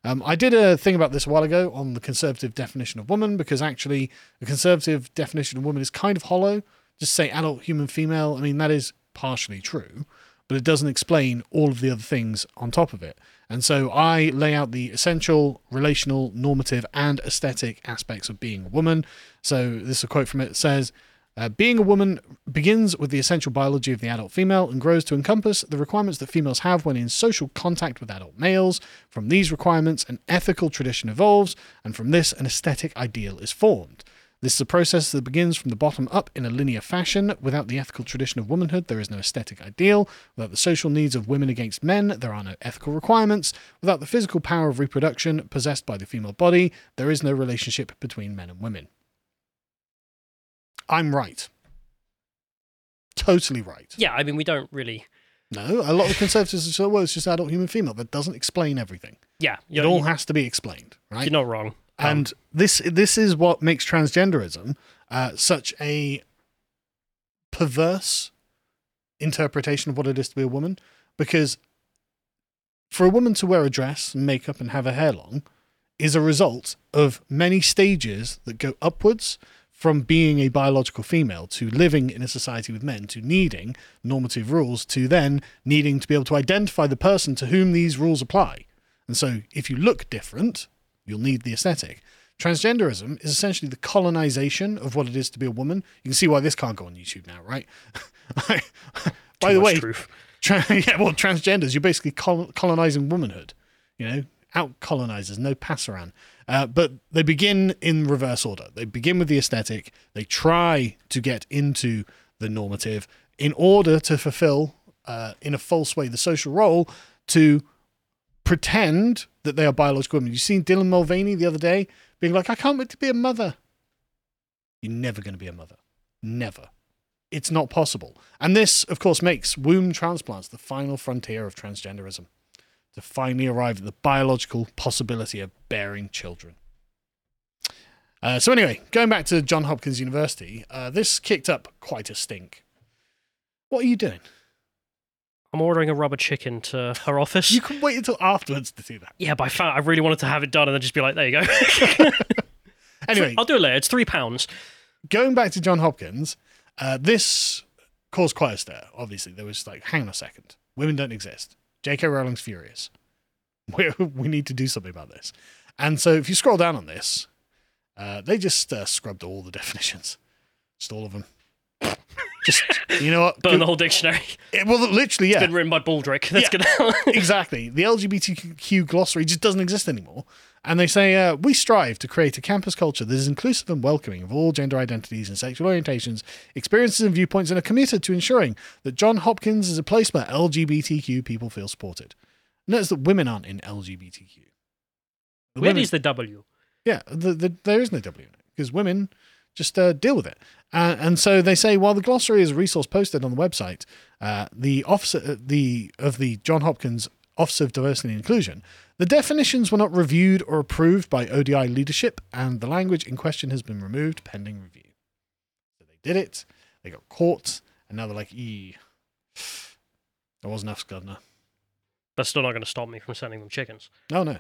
Um, I did a thing about this a while ago on the conservative definition of woman because actually, the conservative definition of woman is kind of hollow. Just say adult human female. I mean, that is partially true. but it doesn't explain all of the other things on top of it. And so I lay out the essential, relational, normative, and aesthetic aspects of being a woman. So this is a quote from it. It says, uh, being a woman begins with the essential biology of the adult female and grows to encompass the requirements that females have when in social contact with adult males. From these requirements, an ethical tradition evolves, and from this, an aesthetic ideal is formed. This is a process that begins from the bottom up in a linear fashion. Without the ethical tradition of womanhood, there is no aesthetic ideal. Without the social needs of women against men, there are no ethical requirements. Without the physical power of reproduction possessed by the female body, there is no relationship between men and women. I'm right. Totally right. Yeah, I mean, we don't really. No, a lot of conservatives say, well, it's just adult human female. That doesn't explain everything. Yeah, It all has to be explained, right? you're not wrong. Um, and this this is what makes transgenderism uh, such a perverse interpretation of what it is to be a woman because for a woman to wear a dress and makeup and have her hair long is a result of many stages that go upwards from being a biological female to living in a society with men to needing normative rules to then needing to be able to identify the person to whom these rules apply. And so if you look different, you'll need the aesthetic. Transgenderism is essentially the colonization of what it is to be a woman. You can see why this can't go on YouTube now, right? By too the way. Tra- yeah, well, transgenders, you're basically col- colonizing womanhood. You know, out colonizers, no pass around. Uh, but they begin in reverse order. They begin with the aesthetic. They try to get into the normative in order to fulfill, uh, in a false way, the social role to pretend that they are biological women. You seen Dylan Mulvaney the other day being like, "I can't wait to be a mother." You're never going to be a mother. Never it's not possible. And this, of course, makes womb transplants the final frontier of transgenderism to finally arrive at the biological possibility of bearing children. Uh, so, anyway, going back to John Hopkins University, uh, this kicked up quite a stink. What are you doing? I'm ordering a rubber chicken to her office. You can wait until afterwards to do that. yeah, but I found I really wanted to have it done and then just be like, there you go. Anyway, I'll do it later. It's three pounds. going back to John Hopkins, uh, this caused quite a stir. Obviously, there was like, hang on a second, women don't exist. J.K. Rowling's furious. We, we need to do something about this. And so, if you scroll down on this, uh, they just uh, scrubbed all the definitions, just all of them. Just you know what? Burn the whole dictionary. It- well, literally, yeah, It's Been written by Baldrick. That's Yeah. gonna. exactly. The LGBTQ glossary just doesn't exist anymore. And they say, uh, we strive to create a campus culture that is inclusive and welcoming of all gender identities and sexual orientations, experiences and viewpoints, and are committed to ensuring that John Hopkins is a place where LGBTQ people feel supported. Notice that women aren't in LGBTQ. The Where women- is the W? yeah, the, the, there is no W in it because women just uh, deal with it. Uh, and so they say while the glossary is a resource posted on the website, uh, the officer uh, the of the John Hopkins Office of Diversity and Inclusion, the definitions were not reviewed or approved by ODI leadership, and the language in question has been removed pending review. So they did it. They got caught, and now they're like, "E, that wasn't us, governor." That's still not going to stop me from sending them chickens. Oh no.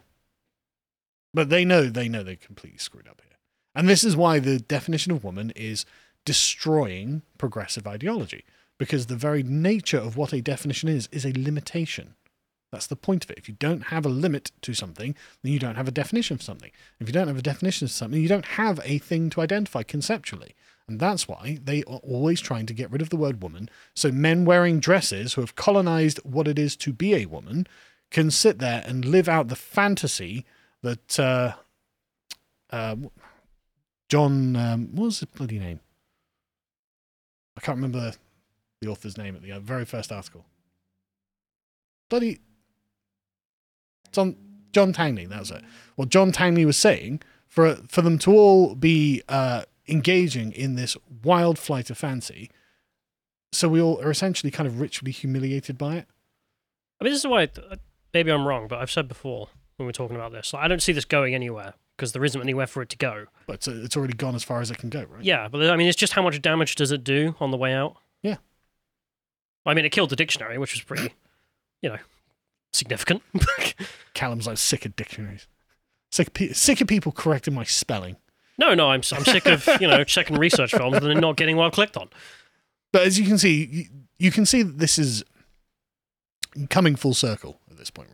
But they know they know they completely screwed up here. And this is why the definition of woman is destroying progressive ideology. Because the very nature of what a definition is is a limitation. That's the point of it. If you don't have a limit to something, then you don't have a definition of something. If you don't have a definition of something, you don't have a thing to identify conceptually. And that's why they are always trying to get rid of the word woman. So men wearing dresses who have colonized what it is to be a woman can sit there and live out the fantasy that uh, uh, John, um, what was his bloody name? I can't remember the author's name at the uh, very first article. Bloody John John Tangley, that was it. Well, John Tangley was saying for for them to all be uh, engaging in this wild flight of fancy, so we all are essentially kind of ritually humiliated by it. I mean, this is why. Maybe I'm wrong, but I've said before when we're talking about this, like, I don't see this going anywhere because there isn't anywhere for it to go. But it's, it's already gone as far as it can go, right? Yeah, but I mean, it's just how much damage does it do on the way out? Yeah. I mean, it killed the dictionary, which was pretty, you know, significant. Callum's like sick of dictionaries. Sick of, pe- sick of people correcting my spelling. no, no, I'm I'm sick of you know checking research films and then not getting what I've clicked on. But as you can see, you, you can see that this is coming full circle at this point, right?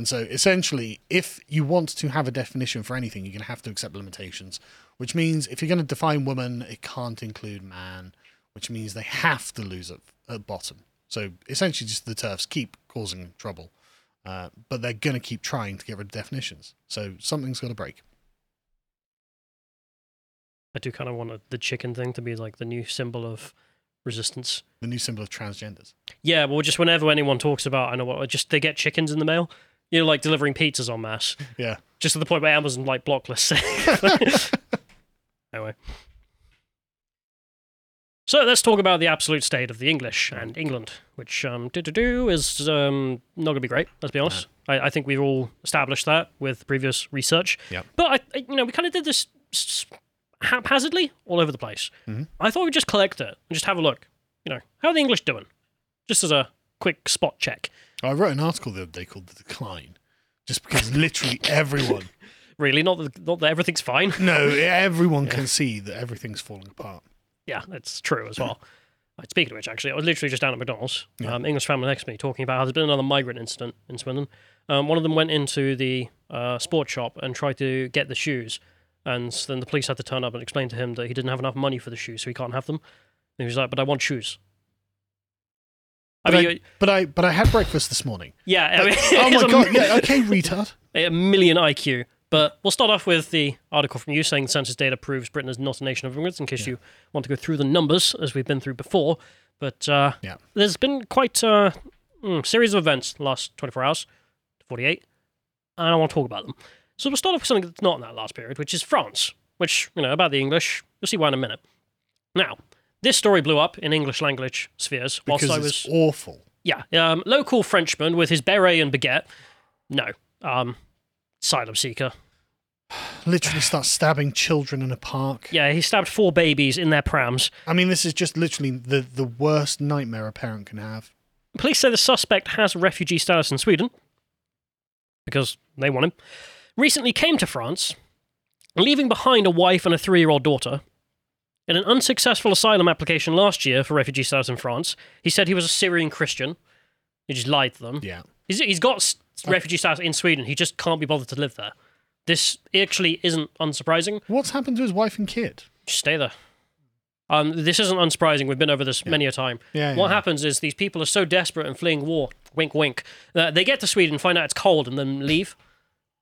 And so essentially, if you want to have a definition for anything, you're going to have to accept limitations, which means if you're going to define woman, it can't include man, which means they have to lose at, at bottom. So essentially, just the TERFs keep causing trouble, uh, but they're going to keep trying to get rid of definitions. So something's got to break. I do kind of want the chicken thing to be like the new symbol of resistance. The new symbol of transgenders. Yeah, well, just whenever anyone talks about, I know what, just they get chickens in the mail. You know, like delivering pizzas en masse. Yeah. Just to the point where Amazon like block lists. anyway. So let's talk about the absolute state of the English and England, which um, do do do is um, not going to be great. Let's be honest. I, I think we've all established that with previous research. Yeah. But I, I- you know, we kind of did this haphazardly all over the place. Mhm. I thought we'd just collect it and just have a look. You know, how are the English doing? Just as a quick spot check. I wrote an article the other day called The Decline, just because literally everyone, Really, not that, not that everything's fine. no, everyone can see that everything's falling apart. Yeah, that's true as well. Right, speaking of which, actually, I was literally just down at McDonald's. Yeah. Um, English family next to me talking about how there's been another migrant incident in Swindon. Um, one of them went into the uh, sports shop and tried to get the shoes, and then the police had to turn up and explain to him that he didn't have enough money for the shoes, so he can't have them. And he was like, "But I want shoes." I But I, mean, you- but I, but I had breakfast this morning. yeah, I mean, oh my god! mi- Yeah, okay, retard. a million IQ. But we'll start off with the article from you saying census data proves Britain is not a nation of immigrants, in case you want to go through the numbers, as we've been through before. But uh, Yeah. there's been quite a mm, series of events the last 24 hours, 48, and I want to talk about them. So we'll start off with something that's not in that last period, which is France, which, you know, about the English, you'll see why in a minute. Now, this story blew up in English language spheres whilst Because I was it's awful. yeah, um, local Frenchman with his beret and baguette. No, um, asylum seeker. Literally start stabbing children in a park. Yeah, he stabbed four babies in their prams. I mean, this is just literally the, the worst nightmare a parent can have. Police say the suspect has refugee status in Sweden because they want him. Recently came to France, leaving behind a wife and a three-year-old daughter. In an unsuccessful asylum application last year for refugee status in France, he said he was a Syrian Christian. He just lied to them. Yeah. He's, he's got s- refugee status in Sweden. He just can't be bothered to live there. This actually isn't unsurprising. What's happened to his wife and kid? Just stay there. Um, this isn't unsurprising. We've been over this many a time. Yeah, What yeah. happens is these people are so desperate and fleeing war, wink, wink, that they get to Sweden, find out it's cold, and then leave.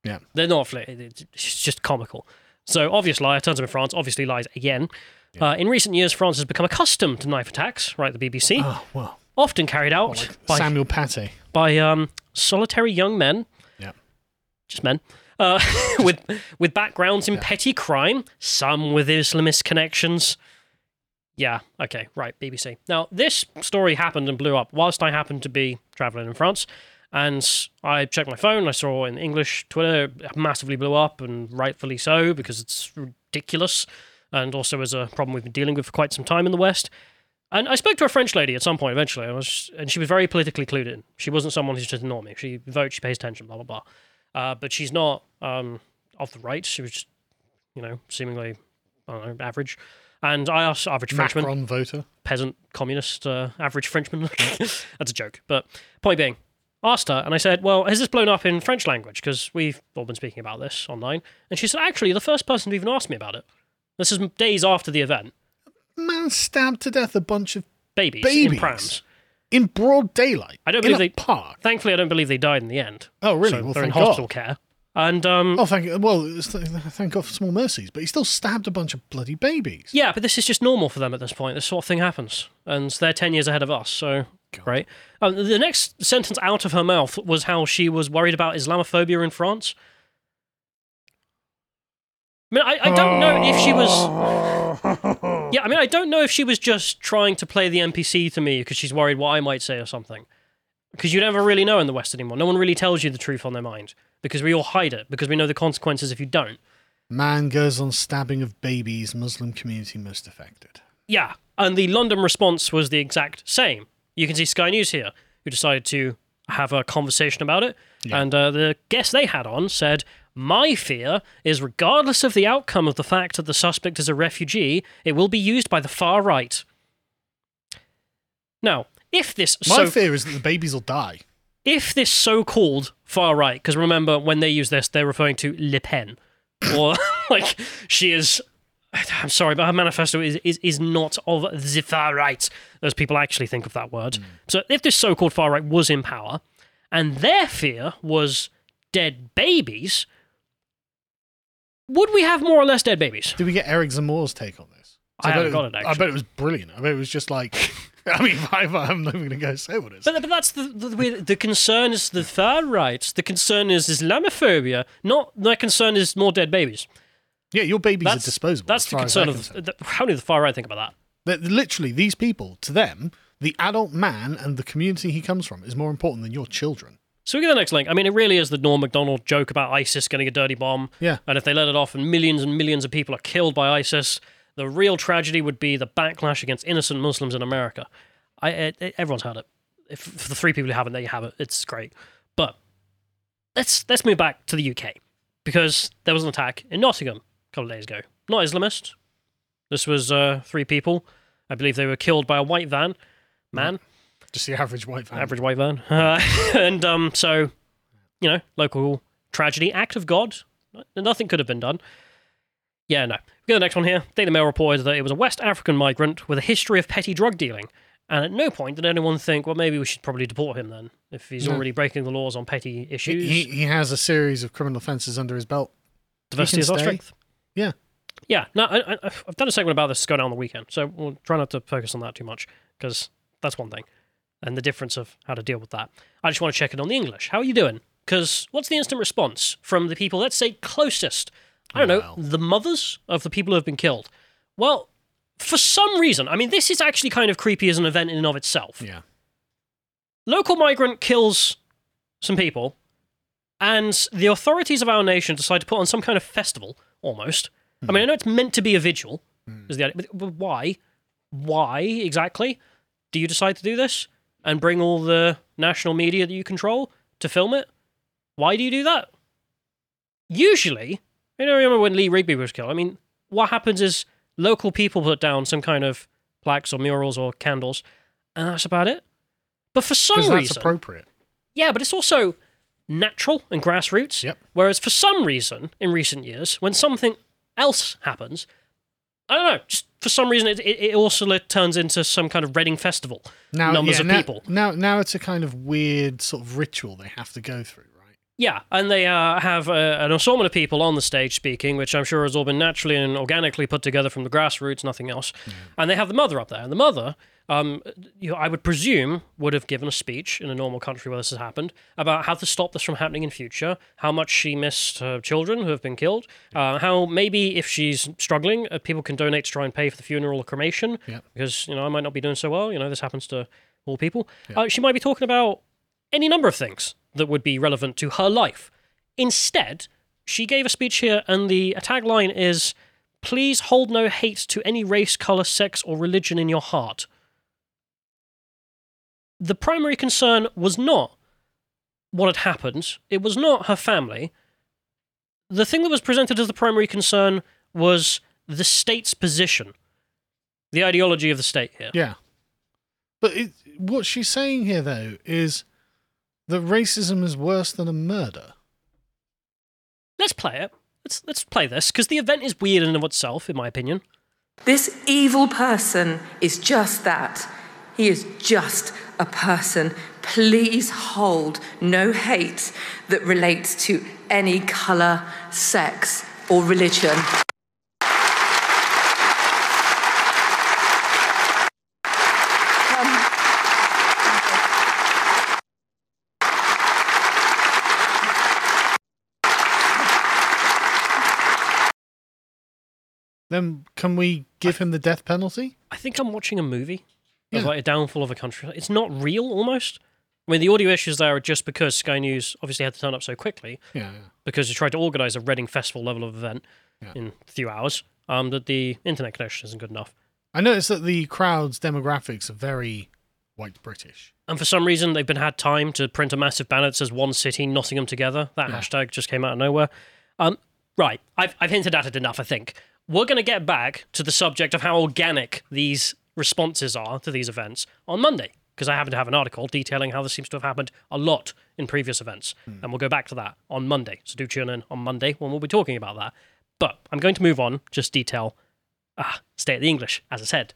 Yeah. They're not fleeing. It's just comical. So, obvious liar turns up in France, obviously lies again. Uh, in recent years, France has become accustomed to knife attacks, right? The BBC, Oh, well. often carried out by, Samuel Paty. by um, solitary young men Yeah. just men, uh, with with backgrounds in petty crime, some with Islamist connections. Yeah, okay, right, BBC. Now, this story happened and blew up whilst I happened to be traveling in France. And I checked my phone, I saw in English Twitter massively blew up, and rightfully so, because it's ridiculous. And also is a problem we've been dealing with for quite some time in the West. And I spoke to a French lady at some point eventually, I was, and she was very politically clued in. She wasn't someone who's just ignore me. She votes, she pays attention, blah blah blah. Uh, but she's not um, of the right. She was just, you know, seemingly I don't know, average. And I asked average Frenchman, Macron voter. peasant, communist, uh, average Frenchman. That's a joke. But point being, asked her, and I said, "Well, has this blown up in French language? Because we've all been speaking about this online." And she said, "Actually, the first person to even ask me about it. This is days after the event. Man stabbed to death a bunch of Babies, in Babies? prams. in broad daylight. I don't in believe a they- park. Thankfully, I don't believe they died in the end. Oh, really? So well, they're in hospital God. care. And um, Oh, thank well, thank God for small mercies. But he still stabbed a bunch of bloody babies. Yeah, but this is just normal for them at this point. This sort of thing happens, and they're ten years ahead of us. So great. Um, the next sentence out of her mouth was how she was worried about Islamophobia in France. I mean, I, I don't know if she was. Yeah, I mean, I don't know if she was just trying to play the NPC to me because she's worried what I might say or something. Because you never really know in the West anymore. No one really tells you the truth on their mind because we all hide it because we know the consequences if you don't. Man goes on stabbing of babies. Muslim community most affected. Yeah, and the London response was the exact same. You can see Sky News here, who decided to have a conversation about it. And uh, the guest they had on said, My fear is regardless of the outcome of the fact that the suspect is a refugee, it will be used by the far right. Now, if this. My so, fear is that the babies will die. if this so-called far right, because remember when they use this, they're referring to Le Pen, or like she is. I'm sorry, but her manifesto is, is, is not of the far right, as people actually think of that word. Hmm. So if this so-called far right was in power, and their fear was dead babies, would we have more or less dead babies? Did we get Eric Zemmour's take on this? I bet haven't it got was- it, I bet it was brilliant. I bet it was just like. I mean, I, I'm not even going to go say what it is. But, but that's the, the the the concern is the far right. The concern is Islamophobia. Not my concern is more dead babies. yeah, your babies That's are disposable. That's the concern of concerned. the, how do the far right think about that? That literally, these people, to them, the adult man and the community he comes from is more important than your children. So we get the next link. I mean, it really is the Norm Macdonald joke about ISIS getting a dirty bomb. Yeah. And if they let it off and millions and millions of people are killed by ISIS, the real tragedy would be the backlash against innocent Muslims in America. I it, it- everyone's heard it. If, for the three people who haven't, there you have it. It's great. But let's let's move back to the UK because there was an attack in Nottingham a couple of days ago. Not Islamist. This was uh, three people. I believe they were killed by a white van man Just the average white family. average white van. Uh, and um, so, you know, local tragedy, act of God. Nothing could have been done. Yeah, no. We get the next one here. Daily Mail reported that it was a West African migrant with a history of petty drug dealing. And at no point did anyone think, well, maybe we should probably deport him then, if he's No. already breaking the laws on petty issues. he, he has a series of criminal offences under his belt. Diversity is our strength. Yeah. Yeah, no, I, I, I've done a segment about this going on the weekend, so we'll try not to focus on that too much because that's one thing, and the difference of how to deal with that. I just want to check in on the English. How are you doing? Because what's the instant response from the people, let's say, closest? I don't Well. know, the mothers of the people who have been killed. Well, for some reason, I mean, this is actually kind of creepy as an event in and of itself Yeah. local migrant kills some people, and the authorities of our nation decide to put on some kind of festival, almost. I mean, I hmm. know it's meant to be a vigil, hmm. is the but why? Why exactly do you decide to do this and bring all the national media that you control to film it? Why do you do that? Usually, you know, remember when Lee Rigby was killed? I mean, what happens is local people put down some kind of plaques or murals or candles, and that's about it. But for some Because that's reason, appropriate. yeah, but it's also natural and grassroots. Yep. Whereas for some reason, in recent years, when something else happens, I don't know, just for some reason, it, it, it also turns into some kind of Reading festival. Now, numbers yeah, of now, people. Now, now it's a kind of weird sort of ritual they have to go through? Yeah, and they uh, have uh, an assortment of people on the stage speaking, which I'm sure has all been naturally and organically put together from the grassroots, nothing else. And they have the mother up there, and the mother, um, you know, I would presume, would have given a speech in a normal country where this has happened about how to stop this from happening in future, how much she missed her children who have been killed, uh, how maybe if she's struggling, uh, people can donate to try and pay for the funeral or cremation, Yep. because you know I might not be doing so well. You know, this happens to all people. Uh, she might be talking about any number of things that would be relevant to her life. Instead, she gave a speech here, and the tagline is Please hold no hate to any race, colour, sex, or religion in your heart. The primary concern was not what had happened, it was not her family. The thing that was presented as the primary concern was the state's position, the ideology of the state here. Yeah. But it, what she's saying here, though, is that racism is worse than a murder. Let's play it. Let's let's play this because the event is weird in and of itself, in my opinion. This evil person is just that. He is just a person. Please hold no hate that relates to any colour, sex, or religion. Then can we give him the death penalty? I think I'm watching a movie of Yeah. like a downfall of a country. It's not real, almost. I mean, the audio issues there are just because Sky News obviously had to turn up so quickly Yeah. yeah. because they tried to organise a Reading Festival level of event Yeah. in a few hours. Um, that the internet connection isn't good enough, I noticed that the crowd's demographics are very white British. and for some reason they've been had time to print a massive banner that says "One City, Nottingham Together." That hashtag just came out of nowhere. Um, right, I've I've hinted at it enough. I think we're going to get back to the subject of how organic these responses are to these events on Monday. because I happen to have an article detailing how this seems to have happened a lot in previous events. And we'll go back to that on Monday. So do tune in on Monday when we'll be talking about that. But I'm going to move on, just detail, ah, stay at the English, as I said.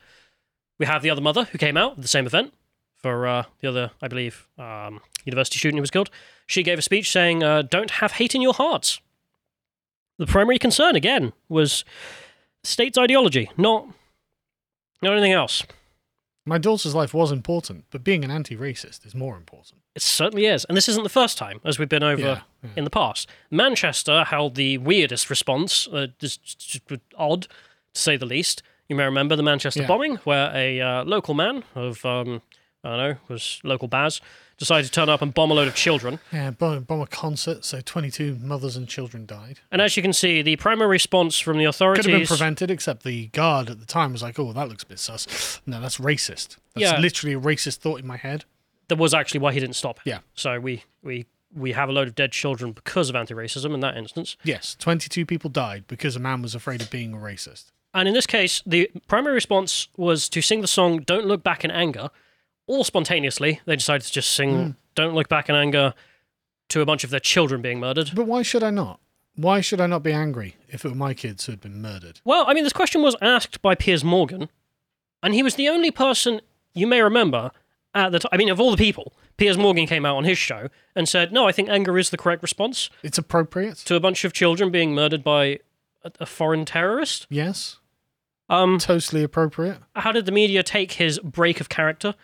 We have the other mother who came out at the same event for uh, the other, I believe, um, university student who was killed. She gave a speech saying, uh, Don't have hate in your hearts. The primary concern, again, was state's ideology, not, not anything else. My daughter's life was important, but being an anti-racist is more important. It certainly is. And this isn't the first time, as we've been over Yeah, yeah. in the past. Manchester held the weirdest response, uh, just, just odd, to say the least. You may remember the Manchester Yeah. bombing, where a uh, local man of, um, I don't know, was local Baz, decided to turn up and bomb a load of children. Yeah, bomb, bomb a concert, so 22 mothers and children died. And as you can see, the primary response from the authorities. Could have been prevented, except the guard at the time was like, "Oh, that looks a bit sus." No, that's racist. That's Yeah. literally a racist thought in my head. that was actually why he didn't stop. Yeah. So we, we, we have a load of dead children because of anti racism in that instance. Yes, 22 people died because a man was afraid of being a racist. And in this case, the primary response was to sing the song Don't Look Back in Anger. All spontaneously, they decided to just sing Don't Look Back in Anger to a bunch of their children being murdered. But why should I not? Why should I not be angry if it were my kids who had been murdered? Well, I mean, this question was asked by Piers Morgan, and he was the only person you may remember at the time. I mean, of all the people, Piers Morgan came out on his show and said, No, I think anger is the correct response It's appropriate. to a bunch of children being murdered by a, a foreign terrorist. Yes, Um, totally appropriate. how did the media take his break of character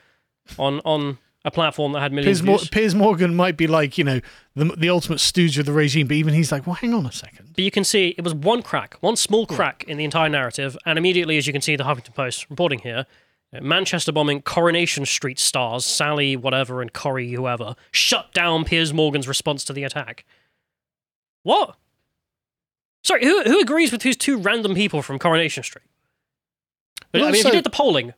on on a platform that had millions Piers, of Mor- Piers Morgan might be like, you know, the, the ultimate stooge of the regime, but even he's like, well, hang on a second. But you can see it was one crack, one small crack in the entire narrative, and immediately, as you can see, the Huffington Post reporting here, uh, Manchester bombing Coronation Street stars Sally whatever and Corrie whoever shut down Piers Morgan's response to the attack. What? Sorry, who who agrees with these two random people from Coronation Street? But, I mean, if you did the polling,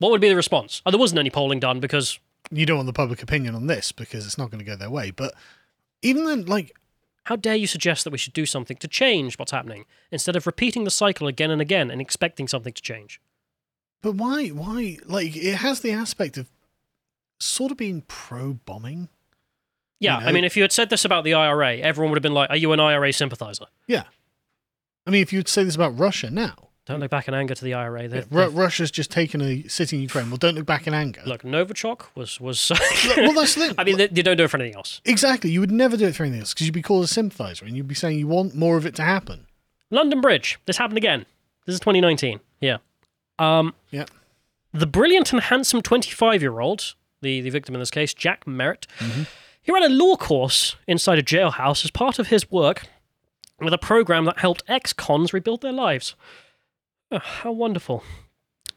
what would be the response? Oh, there wasn't any polling done because You don't want the public opinion on this because it's not going to go their way. But even then, like, How dare you suggest that we should do something to change what's happening instead of repeating the cycle again and again and expecting something to change? but why, why, like, it has the aspect of sort of being pro bombing. Yeah, You I mean, if you had said this about the IRA, everyone would have been like, Are you an IRA sympathizer? Yeah. I mean, if you'd say this about Russia now, Don't look back in anger to the IRA. They, Ru- Russia's just taken a city in Ukraine. Well, don't look back in anger. look, Novichok was. was well, that's the thing. I mean, they, they don't do it for anything else. Exactly. You would never do it for anything else because you'd be called a sympathizer and you'd be saying you want more of it to happen. London Bridge. This happened again. This is 2019. Yeah. Um, Yeah. the brilliant and handsome 25 year old, the, the victim in this case, Jack Merritt, he ran a law course inside a jailhouse as part of his work with a program that helped ex cons rebuild their lives. Oh, how wonderful.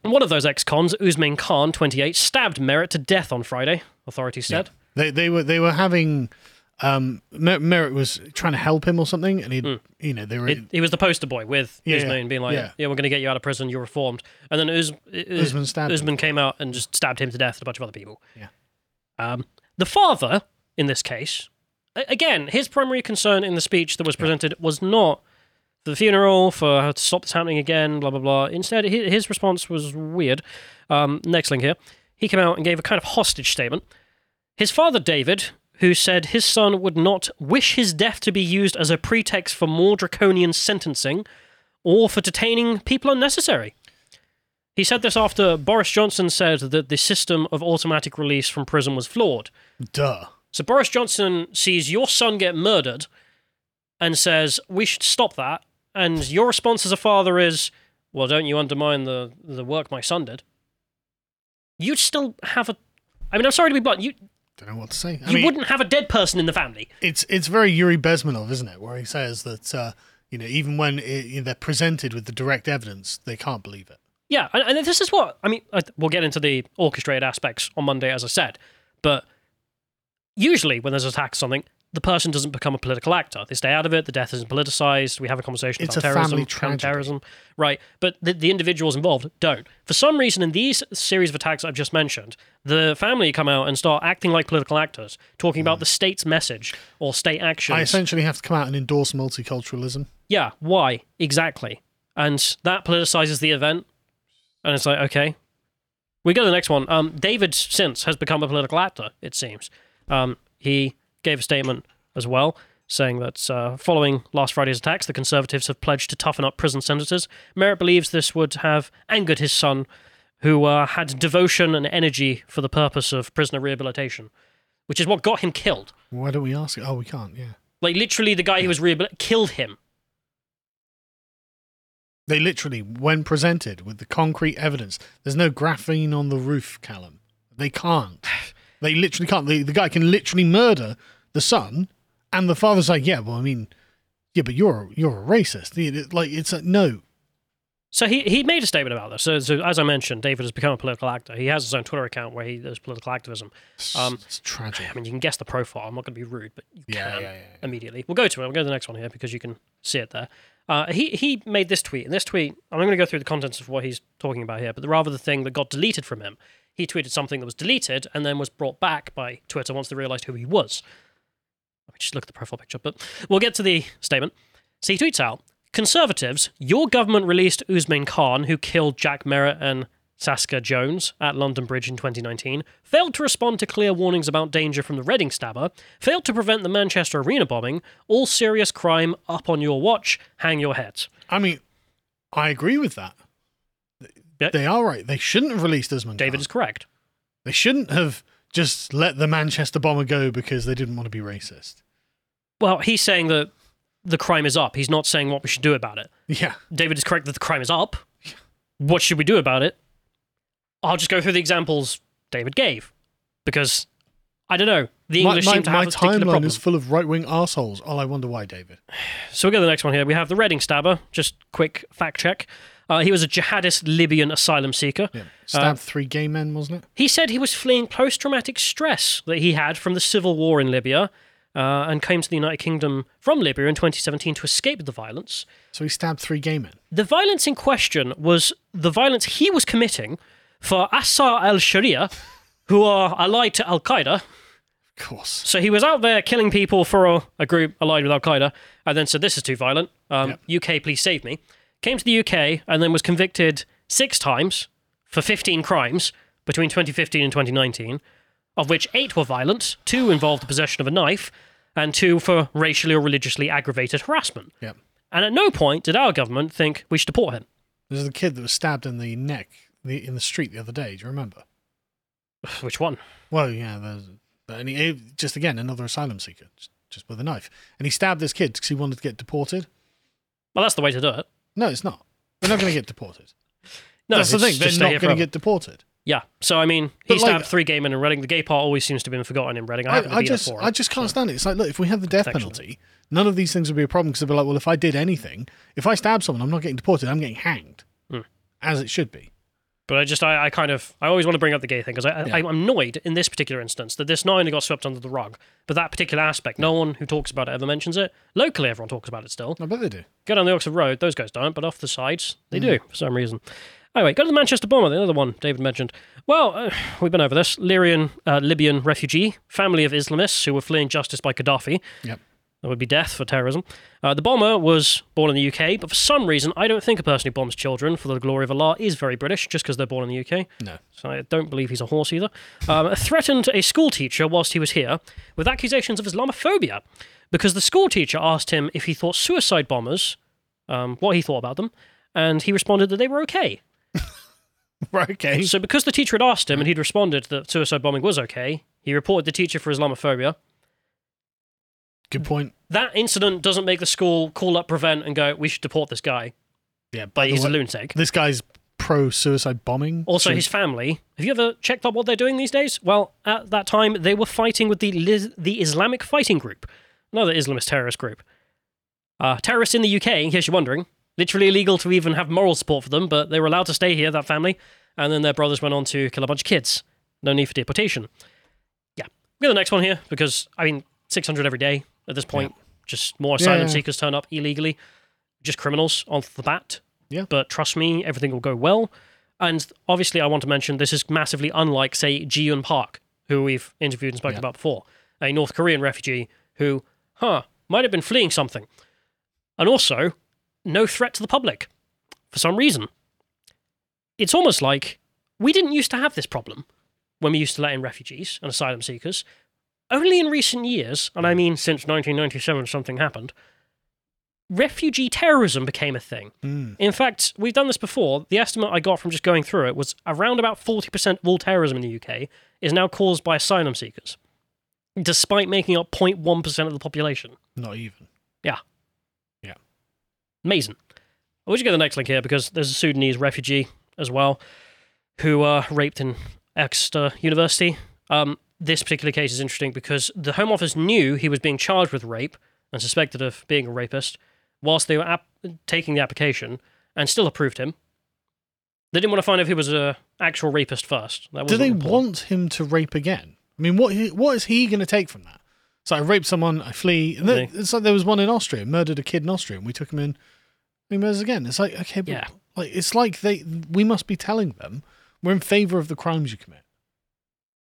One of those ex cons, Usman Khan, 28, stabbed Merritt to death on Friday, authorities said. They they were they were having um Mer- Merritt was trying to help him or something, and he would you know they were It, he was the poster boy with Yeah, Usman yeah, being like, yeah. yeah. we're going to get you out of prison, you're reformed. And then Uz- Uz- Usman stabbed him. Usman came out and just stabbed him to death and a bunch of other people. Yeah. Um, the father, in this case, again, his primary concern in the speech that was presented was not for the funeral, for how to stop this happening again, blah, blah, blah. Instead, his response was weird. Um, next link here. He came out and gave a kind of hostage statement. His father, David, who said his son would not wish his death to be used as a pretext for more draconian sentencing or for detaining people unnecessary. He said this after Boris Johnson said that the system of automatic release from prison was flawed. duh. So Boris Johnson sees your son get murdered and says, We should stop that. And your response as a father is, Well, don't you undermine the, the work my son did? You'd still have a. I mean, I'm sorry to be blunt. You, Don't know what to say. I you mean, wouldn't have a dead person in the family. it's it's very Yuri Bezmenov, isn't it? Where he says that uh, you know even when it, you know, they're presented with the direct evidence, they can't believe it. Yeah, and, and this is what I mean. I- We'll get into the orchestrated aspects on Monday, as I said, but usually when there's an attack or something, the person doesn't become a political actor. They stay out of it. The death isn't politicized. We have a conversation It's about a terrorism, counterterrorism, right? But the, the individuals involved don't. For some reason, in these series of attacks I've just mentioned, the family come out and start acting like political actors, talking about the state's message or state action. I essentially have to come out and endorse multiculturalism. Yeah, why exactly? And that politicizes the event, and it's like, okay, We go to the next one. Um, David since has become a political actor. It seems. Um, he gave a statement as well, saying that uh, following last Friday's attacks, the Conservatives have pledged to toughen up prison sentences. Merritt believes this would have angered his son, who uh, had devotion and energy for the purpose of prisoner rehabilitation, which is what got him killed. Why don't we ask it? Oh, we can't. Yeah. Like literally, the guy who was rehabilitated killed him. They literally, when presented with the concrete evidence, there's no graphene on the roof, Callum. They can't. They literally can't. The, the guy can literally murder the son, and the father's like, yeah, well, I mean, yeah, but you're you're a racist. Like it's like no. So he, he made a statement about this. So, so as I mentioned, David has become a political actor. He has his own Twitter account where he does political activism. Um, it's tragic. I mean, you can guess the profile. I'm not going to be rude, but you Yeah, can yeah, yeah, yeah. immediately. We'll go to it. We'll go to the next one here because you can see it there. Uh, he he made this tweet, and this tweet, I'm going to go through the contents of what he's talking about here, but rather the thing that got deleted from him, he tweeted something that was deleted and then was brought back by Twitter once they realized who he was. Let me just look at the profile picture, but we'll get to the statement. So he tweets out Conservatives, your government released Usman Khan, who killed Jack Merritt and Saskia Jones at London Bridge in 2019, failed to respond to clear warnings about danger from the Reading stabber, failed to prevent the Manchester Arena bombing, all serious crime up on your watch, hang your heads. I mean, I agree with that. Yeah. They are right. They shouldn't have released Usman. David is correct. They shouldn't have just let the Manchester bomber go because they didn't want to be racist. Well, he's saying that the crime is up. He's not saying what we should do about it. Yeah. David is correct that the crime is up. Yeah. What should we do about it? I'll just go through the examples David gave because I don't know. The English my, seem to my have a particular timeline problem. is full of right wing assholes. Oh, I wonder why, David. So we go to the next one here. We have the Reading stabber. Just quick fact check. Uh, he was a jihadist Libyan asylum seeker. Yeah. Stabbed three gay men, wasn't it? He said he was fleeing post traumatic stress that he had from the civil war in Libya uh, and came to the United Kingdom from Libya in 2017 to escape the violence. So he stabbed three gay men. The violence in question was the violence he was committing for Ansar al Sharia, who are allied to Al Qaeda. Of course. So he was out there killing people for a, a group allied with Al Qaeda, and then said, This is too violent. Um, UK, please save me. Came to the UK and then was convicted six times for 15 crimes between 2015 and 2019, of which eight were violent, two involved the possession of a knife, and two for racially or religiously aggravated harassment. Yeah. And at no point did our government think we should deport him. There's the kid that was stabbed in the neck the, in the street the other day. Do you remember? Which one? Well, yeah. There's, and he, just again, another asylum seeker, just, just with a knife. And he stabbed this kid because he wanted to get deported. Well, that's the way to do it. No, it's not. They're not going to get deported. No, That's the thing. They're not going to get deported. Yeah. So I mean, he But, like- stabbed three gay men in Reading. The gay part always seems to have been forgotten in Reading. I, I, I just, I just can't so- stand it. It's like, look, if we have the death penalty, none of these things would be a problem because they'd be like, well, if I did anything, if I stab someone, I'm not getting deported. I'm getting hanged, Hmm. as it should be. But I just, I, I kind of, I always want to bring up the gay thing because I, Yeah. I'm annoyed in this particular instance that this not only got swept under the rug, but that particular aspect, no one who talks about it ever mentions it. Locally, everyone talks about it still. I bet they do. Go down the Oxford Road, those guys don't, but off the sides, they do for some reason. Anyway, go to the Manchester bomber, the other one David mentioned. Well, uh, we've been over this. Lyrian, uh, Libyan refugee, family of Islamists who were fleeing justice by Gaddafi. Yep. That would be death for terrorism. Uh, the bomber was born in the UK, but for some reason, I don't think a person who bombs children for the glory of Allah is very British just because they're born in the UK. No. So I don't believe he's a horse either. Um, threatened a school teacher whilst he was here with accusations of Islamophobia because the school teacher asked him if he thought suicide bombers, um, what he thought about them, and he responded that they were okay. Right, okay. So because the teacher had asked him and he'd responded that suicide bombing was okay, he reported the teacher for Islamophobia. Good point. That incident doesn't make the school call up Prevent and go, we should deport this guy, Yeah, but he's a lunatic. This guy's pro suicide bombing. Also, So- his family. Have you ever checked up what they're doing these days? Well, at that time, they were fighting with the Liz- the Islamic Fighting Group, another Islamist terrorist group. Uh, terrorists in the UK, in case you're wondering, literally illegal to even have moral support for them, but they were allowed to stay here, that family, and then their brothers went on to kill a bunch of kids. No need for deportation. Yeah. we get the next one here because, I mean, 600 every day at this point. Just more Yeah, asylum yeah. seekers turn up illegally. Just criminals off the bat. Yeah. But trust me, everything will go well. And obviously, I want to mention this is massively unlike, say, Jihyun Park, who we've interviewed and spoken Yeah. about before, a North Korean refugee who, huh, might have been fleeing something. And also, no threat to the public for some reason. It's almost like We didn't used to have this problem when we used to let in refugees and asylum seekers. Only in recent years, and I mean since 1997 something happened, refugee terrorism became a thing. In fact, we've done this before. The estimate I got from just going through it was around about 40% of all terrorism in the UK is now caused by asylum seekers, despite making up 0.1% of the population. Not even. Yeah. Yeah. Amazing. I wish you get the next link here because there's a Sudanese refugee as well who uh, raped in Exeter University. Um, this particular case is interesting because the Home Office knew he was being charged with rape and suspected of being a rapist whilst they were ap- taking the application and still approved him. They didn't want to find out if he was a actual rapist first. That Do they important. want him to rape again? I mean, what what is he going to take from that? So I rape someone, I flee. And then, it's like there was one in Austria, murdered a kid in Austria, and we took him in. He murders again. It's like okay, but Yeah. like it's like they we must be telling them we're in favour of the crimes you commit.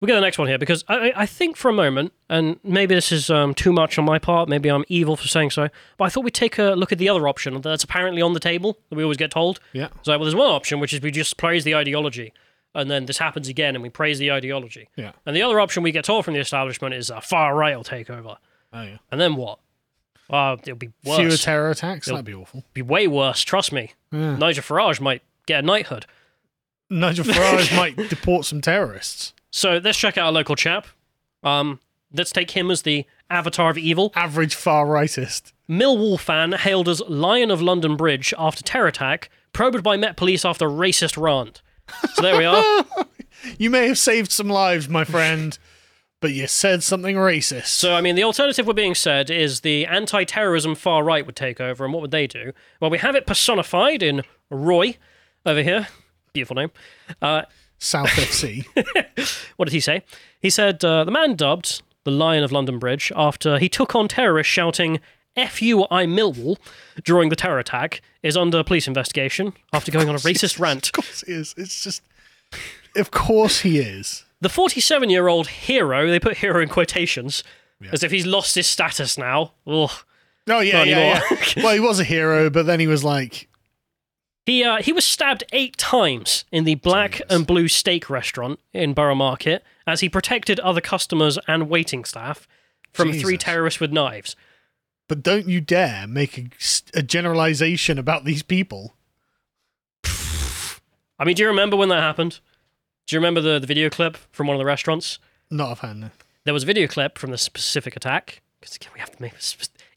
We'll get the next one here because I, I- think for a moment, and maybe this is um, too much on my part, maybe I'm evil for saying so, but I thought we'd take a look at the other option that's apparently on the table that we always get told. Yeah. So, well, there's one option which is we just praise the ideology, and then this happens again, and we praise the ideology. Yeah. And the other option we get told from the establishment is a far right will take over, Oh yeah. and then what? Oh, it'll be worse. Fewer terror attacks. Yep. That'd be awful. be way worse. Trust me. Yeah. Nigel Farage might get a knighthood. Nigel Farage might deport some terrorists. So let's check out a local chap. Um, let's take him as the avatar of evil. Average far rightist. Millwall fan hailed as Lion of London Bridge after terror attack, probed by Met Police after racist rant. So there we are. You may have saved some lives, my friend, but you said something racist. So, I mean, the alternative we're being said is the anti terrorism far right would take over, and what would they do? Well, we have it personified in Roy over here. Beautiful name. Uh, South FC. what did he say? He said uh, the man dubbed the Lion of London Bridge after he took on terrorists shouting, F you, I'm Millwall, during the terror attack, is under police investigation after going on a racist rant. Of course he is. It's just. Of course he is. The 47 year old hero, they put hero in quotations, as if he's lost his status now. Ugh. Oh yeah, Not yeah, yeah. well, he was a hero, but then he was like, He, uh, he was stabbed eight times in the Black Jesus. and Blue Steak restaurant in Borough Market as he protected other customers and waiting staff from three terrorists with knives. but don't you dare make a, a generalization about these people. I mean, do you remember when that happened? Do you remember the, the video clip from one of the restaurants? Not a fan. no. There was a video clip from the specific attack, because again, we have to make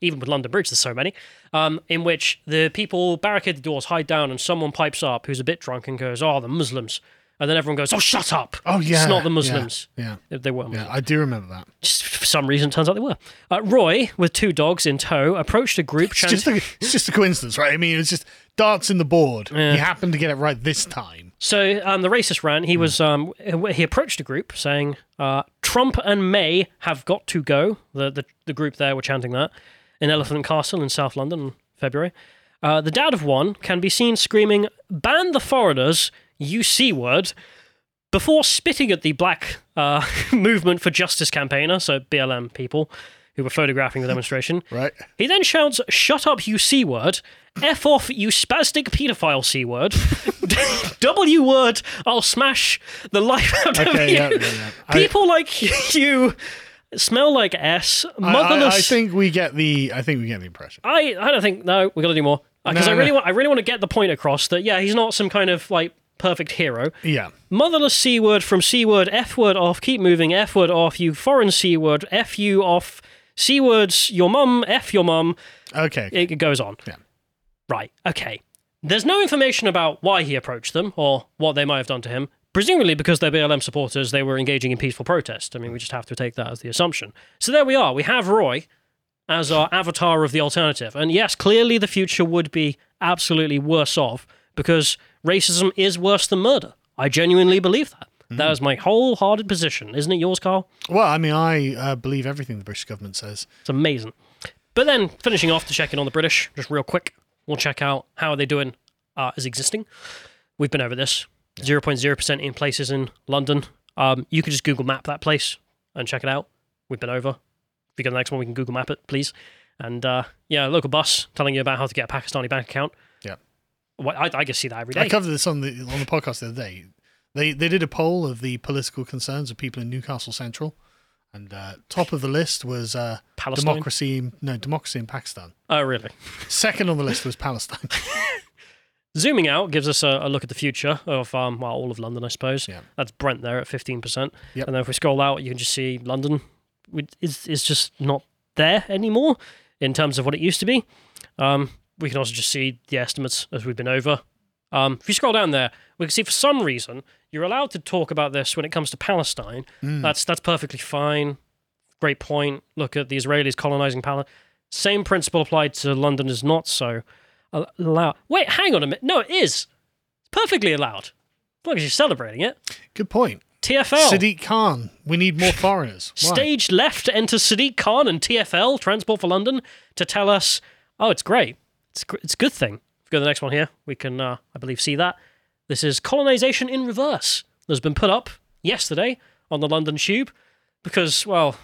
even with London Bridge, there's so many, um, in which the people barricade the doors, hide down, and someone pipes up who's a bit drunk and goes, Oh, the Muslims. And then everyone goes, Oh, shut up. Oh yeah, It's not the Muslims. Yeah, They- They were Muslims. yeah, I do remember that. Just for some reason, it turns out they were. Uh, Roy, with two dogs in tow, approached a group It's chanting. just a, it's just a coincidence, right? I mean, it's just darts in the board. Yeah. He happened to get it right this time. So um, the racist ran. He was um, he approached a group saying, uh, "Trump and May have got to go." The, the the group there were chanting that in Elephant Castle in South London in February. Uh, the dad of one can be seen screaming, "Ban the foreigners, you c word!" before spitting at the Black uh, Movement for Justice campaigner, so BLM people who were photographing the demonstration. Right. He then shouts, Shut up, you C word. F off, you spastic paedophile C word. W word, I'll smash the life out of you. yeah, yeah, yeah. I- People like you smell like S, I, I, motherless. I think we get the. I think we get the impression. I, I don't think no, we got to do more uh, because No, I really no. want I really want to get the point across that yeah he's not some kind of like perfect hero. Yeah. Motherless C word from C word F word off. Keep moving F word off. You foreign C word F you off. C words your mum F your mum. Okay. It goes on. Yeah. Right. Okay. There's no information about why he approached them or what they might have done to him. Presumably because they're BLM supporters, they were engaging in peaceful protest. I mean, we just have to take that as the assumption. So there we are. We have Roy as our avatar of the alternative. And yes, clearly the future would be absolutely worse off because racism is worse than murder. I genuinely believe that. That is my wholehearted position. Isn't it yours, Carl? Well, I mean, I uh, believe everything the British government says. It's amazing. But then finishing off to check in on the British, just real quick, we'll check out how are they doing uh, as existing. We've been over this. 0.0% in places in London. Um, you can just Google map that place and check it out. We've been over. If you go to the next one, we can Google map it, please. And uh, yeah, local bus telling you about how to get a Pakistani bank account. Yeah. Well, I, I can see that every day. I covered this on the on the podcast the other day. They they did a poll of the political concerns of people in Newcastle Central, and uh, top of the list was uh, Palestine? democracy. No, democracy in Pakistan. Oh, really? Second on the list was Palestine. Zooming out gives us a, a look at the future of um, well, all of London, I suppose. Yeah. That's Brent there at fifteen percent. Yep. And then if we scroll out, you can just see London is is just not there anymore in terms of what it used to be. Um, we can also just see the estimates as we've been over. Um, if you scroll down there, we can see for some reason you're allowed to talk about this when it comes to Palestine. That's that's perfectly fine. Great point. Look at the Israelis colonizing Palestine. Same principle applied to London is not so al- allowed. Wait, hang on a minute. No, it is. It's perfectly allowed. As long as you're celebrating it. Good point. TFL. Sadiq Khan. We need more foreigners. Why? Stage left to enter Sadiq Khan and TFL, Transport for London, to tell us, oh, it's great. It's, gr- it's a good thing. If we go to the next one here, we can, uh, I believe, see that. This is colonization in reverse. That's been put up yesterday on the London Tube because, well,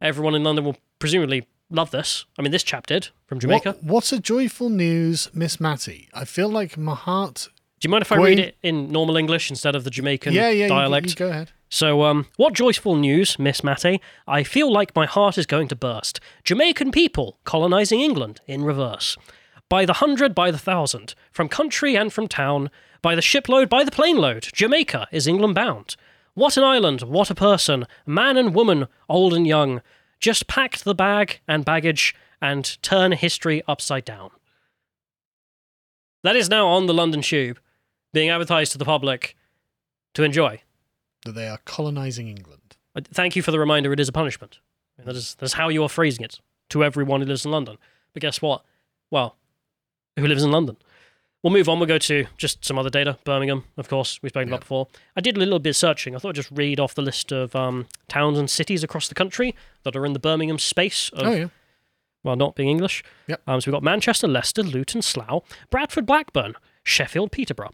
everyone in London will presumably love this. I mean, this chap did from Jamaica. What, what's a joyful news, Miss Mattie? I feel like my heart. Do you mind if I Going- read it in normal English instead of the Jamaican Yeah, yeah. dialect? You, go ahead. So, um, what joyful news, Miss Mattie? I feel like my heart is going to burst. Jamaican people colonizing England in reverse. By the hundred, by the thousand, from country and from town, by the shipload, by the plane load, Jamaica is England bound. What an island, what a person, man and woman, old and young, just packed the bag and baggage and turn history upside down. That is now on the London Tube, being advertised to the public to enjoy. That they are colonizing England. Uh, Thank you for the reminder. It is a punishment. That is that's how you are phrasing it to everyone who lives in London. But guess what? Well, who lives in London? We'll move on. We'll go to just some other data. Birmingham, of course, we've spoken Yeah. about before. I did a little bit of searching. I thought I'd just read off the list of um, towns and cities across the country that are in the Birmingham space of oh yeah. well, not being English. Yep. Um, so we've got Manchester, Leicester, Luton, Slough, Bradford, Blackburn, Sheffield, Peterborough.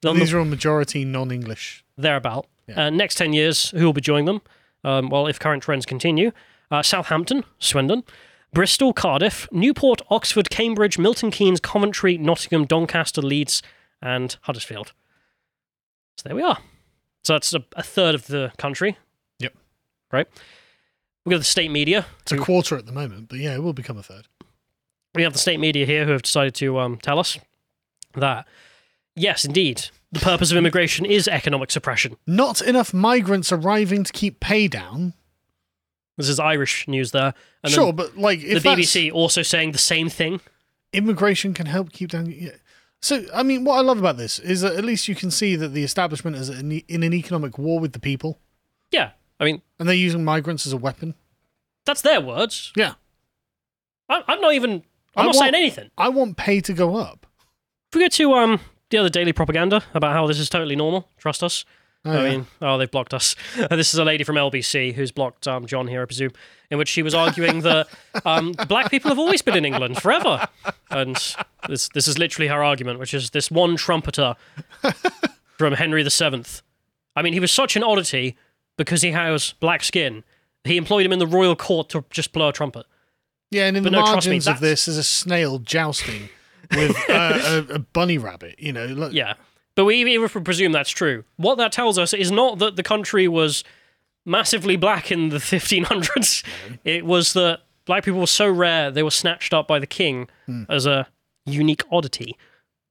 These are all majority non-English. thereabout. Yeah. Uh, next 10 years, who will be joining them? Um, well, if current trends continue, uh, Southampton, Swindon, Bristol, Cardiff, Newport, Oxford, Cambridge, Milton Keynes, Coventry, Nottingham, Doncaster, Leeds, and Huddersfield. So there we are. So that's a, a third of the country. Yep. Right. We've got the state media. It's a quarter at the moment, but yeah, it will become a third. we have the state media here who have decided to um, tell us that, yes, indeed, the purpose of immigration is economic suppression. Not enough migrants arriving to keep pay down. This is Irish news there. And sure, but like the BBC also saying the same thing. immigration can help keep down. Yeah. So, I mean, what I love about this is that at least you can see that the establishment is in, in an economic war with the people, Yeah, I mean and they're using migrants as a weapon. that's their words. Yeah, I, I'm not even. I'm I not want- saying anything. I want pay to go up. If we go to um the other daily propaganda about how this is totally normal, trust us. Oh, I yeah. mean, oh, they've blocked us. this is a lady from LBC who's blocked um, John here, I presume, in which she was arguing that um, black people have always been in England forever. And this this is literally her argument, which is this one trumpeter from Henry VII. I mean, he was such an oddity because he has black skin. He employed him in the royal court to just blow a trumpet. yeah, and in but the no, trust me, margins of this is a snail jousting with uh, a, a bunny rabbit. You know, look, Yeah. But we even if we presume that's true, what that tells us is not that the country was massively black in the 1500s. Mm-hmm. It was that black people were so rare they were snatched up by the king hmm. as a unique oddity.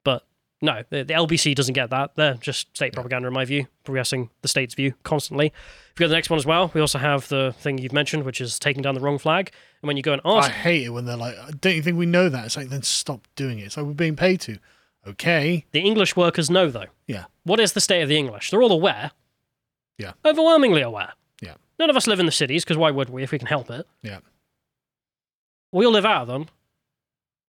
But no, the, the LBC doesn't get that. They're just state propaganda, in my view, progressing the state's view constantly. If you go to the next one as well, we also have the thing you've mentioned, which is taking down the wrong flag. And when you go and ask, I hate it when they're like, "Don't you think we know that?" It's like, then stop doing it. It's like we're being paid to. Okay, the English workers know, though. yeah, What is the state of the English? They're all aware. Yeah. Overwhelmingly aware. Yeah. None of us live in the cities because why would we if we can help it? yeah. We all live out of them.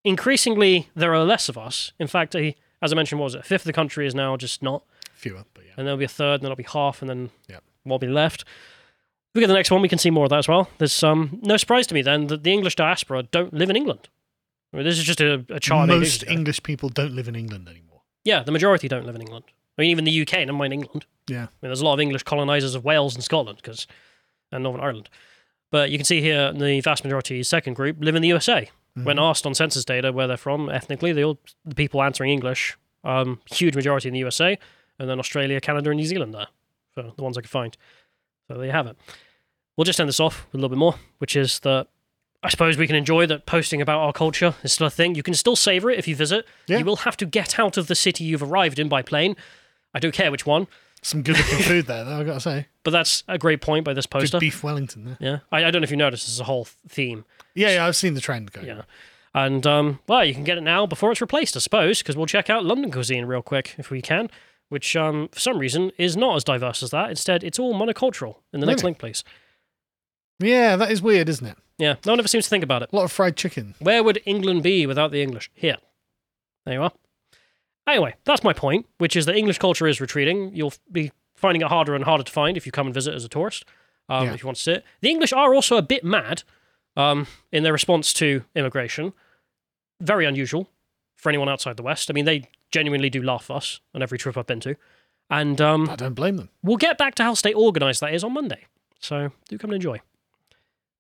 Increasingly, there are less of us. In fact, a, as I mentioned, what was it? A fifth of the country is now just not, Fewer, but yeah. and there'll be a third, and there'll be half, and then Yeah. what'll be left. If we get the next one, we can see more of that as well. There's um, no surprise to me then that the English diaspora don't live in England. I mean, this is just a, a chart. Most. English people don't live in England anymore. Yeah, the majority don't live in England. I mean, even the UK, never mind England. Yeah, I mean, there's a lot of English colonizers of Wales and Scotland because and Northern Ireland. But you can see here the vast majority, second group, live in the USA. When asked on census data where they're from ethnically, they all the people answering English, um, huge majority in the USA, and then Australia, Canada, and New Zealand there for the ones I could find. So there you have it. We'll just end this off with a little bit more, which is that I suppose we can enjoy that posting about our culture is still a thing. You can still savor it if you visit. Yeah. You will have to get out of the city you've arrived in by plane. I don't care which one, Some good looking food there, though, i got to say. but that's a great point by this Good poster. beef Wellington there. Yeah, I, I don't know if you noticed, this is a whole theme. Yeah, yeah, I've seen the trend going. Yeah. And, um, well, you can get it now before it's replaced, I suppose, because we'll check out London cuisine real quick if we can, which, um, for some reason, is not as diverse as that. Instead, it's all monocultural. In the next Really? link, please. Yeah, that is weird, isn't it? Yeah, no one ever seems to think about it. A lot of fried chicken. Where would England be without the English? Here. There you are. Anyway, that's my point, which is that English culture is retreating. You'll be finding it harder and harder to find if you come and visit as a tourist, um, Yeah. if you want to see it. The English are also a bit mad um, in their response to immigration. Very unusual for anyone outside the West. I mean, they genuinely do laugh at us on every trip I've been to. And um, I don't blame them. we'll get back to how state organised that is on Monday. So do come and enjoy.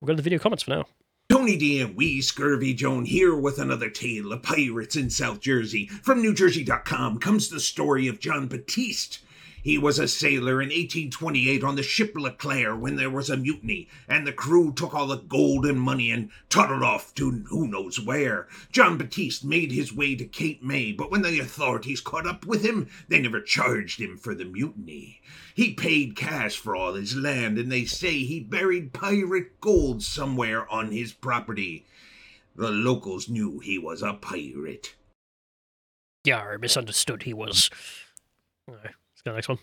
We'll go to the video comments for now. Tony D and Wee Scurvy Joan here with another tale of pirates in South Jersey. From NewJersey.com comes the story of John Batiste. He was a sailor in 1828 on the ship LeClaire when there was a mutiny, and the crew took all the gold and money and toddled off to who knows where. John Batiste made his way to Cape May, but when the authorities caught up with him, they never charged him for the mutiny. He paid cash for all his land, and they say he buried pirate gold somewhere on his property. The locals knew he was a pirate. Yeah, I misunderstood he was. Alright, let's go to the next one.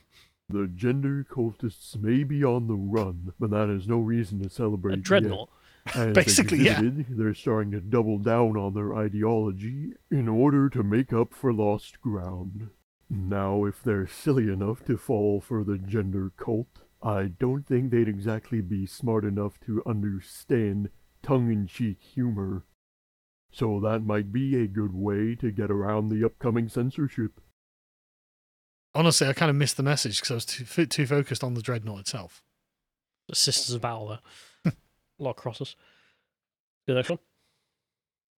The gender cultists may be on the run, but that is no reason to celebrate. A yet. dreadnought. As Basically, yeah. They're starting to double down on their ideology in order to make up for lost ground. Now, if they're silly enough to fall for the gender cult, I don't think they'd exactly be smart enough to understand tongue in cheek humor. So that might be a good way to get around the upcoming censorship. Honestly, I kind of missed the message because I was too, too focused on the dreadnought itself. The Sisters of Battle there. a lot of crosses. Do next one.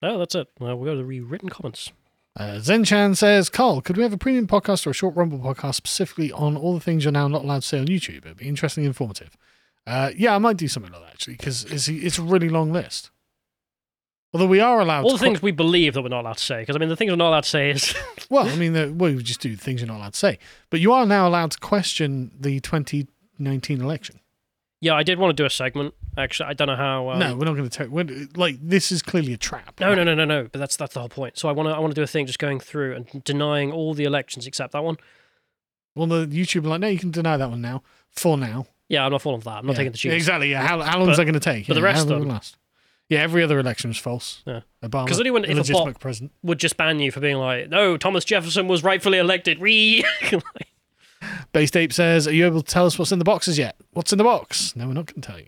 Oh, that's it. Well, we'll go to the rewritten comments. Uh, Zenchan says, Carl, could we have a premium podcast or a short Rumble podcast specifically on all the things you're now not allowed to say on YouTube? It'd be interesting and informative. Uh, yeah, I might do something like that actually because it's, it's a really long list. Although we are allowed All to the things we believe that we're not allowed to say. Because, I mean, the things we're not allowed to say is. Well, I mean, the, well, we just do things you're not allowed to say. But you are now allowed to question the 2019 election. yeah, I did want to do a segment. Actually, I don't know how. Um, no, we're not going to take. Like this is clearly a trap. No, no, no, no, no. But that's that's the whole point. So I want to I want to do a thing just going through and denying all the elections except that one. Well, the YouTube like, no, you can deny that one now. For now, Yeah, I'm not falling for that. I'm not Yeah. taking the cheese. Exactly. Yeah. How, how long is that going to take? but the rest of them- last? Yeah, every other election was false. Yeah. Obama, 'Cause anyone- if a bot- president. Would just ban you for being like, no, Thomas Jefferson was rightfully elected. Re. Base Ape says, "Are you able to tell us what's in the boxes yet? What's in the box? No, we're not going to tell you."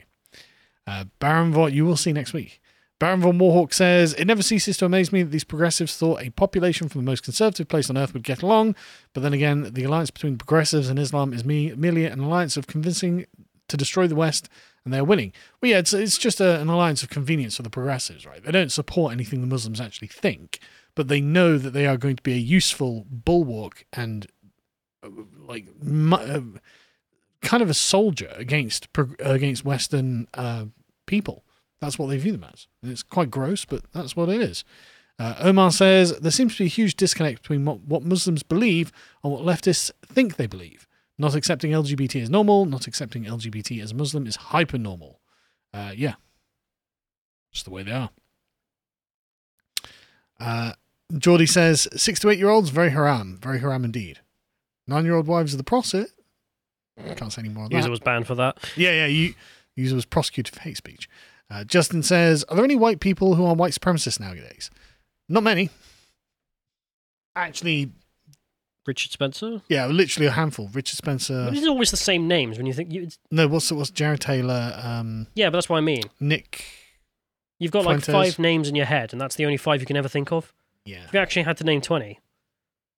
Uh, Baron Von, you will see next week. Baron von Warhawk says, "It never ceases to amaze me that these progressives thought a population from the most conservative place on earth would get along, but then again, the alliance between progressives and Islam is me- merely an alliance of convincing to destroy the West." And they're winning. Well, yeah, it's, it's just a, an alliance of convenience for the progressives, right? They don't support anything the Muslims actually think, but they know that they are going to be a useful bulwark and like mu- uh, kind of a soldier against against Western uh, people. That's what they view them as. And it's quite gross, but that's what it is. Uh, Omar says there seems to be a huge disconnect between what, what Muslims believe and what leftists think they believe. Not accepting LGBT as normal, not accepting LGBT as Muslim is hyper normal. Uh, yeah, just the way they are. Uh, Geordie says six to eight year olds very haram, very haram indeed. Nine year old wives of the prophet. Can't say any more on that. User was banned for that. Yeah, yeah. You, user was prosecuted for hate speech. Uh, Justin says, "Are there any white people who are white supremacists nowadays? Not many. Actually, Richard Spencer. yeah, literally a handful. Richard Spencer. But it's always the same names when you think. You, it's, No, what's what's Jared Taylor? Um, yeah, but that's what I mean. Nick. You've got like Fuentes. five names in your head, and that's the only five you can ever think of. Yeah, If you actually had to name 20,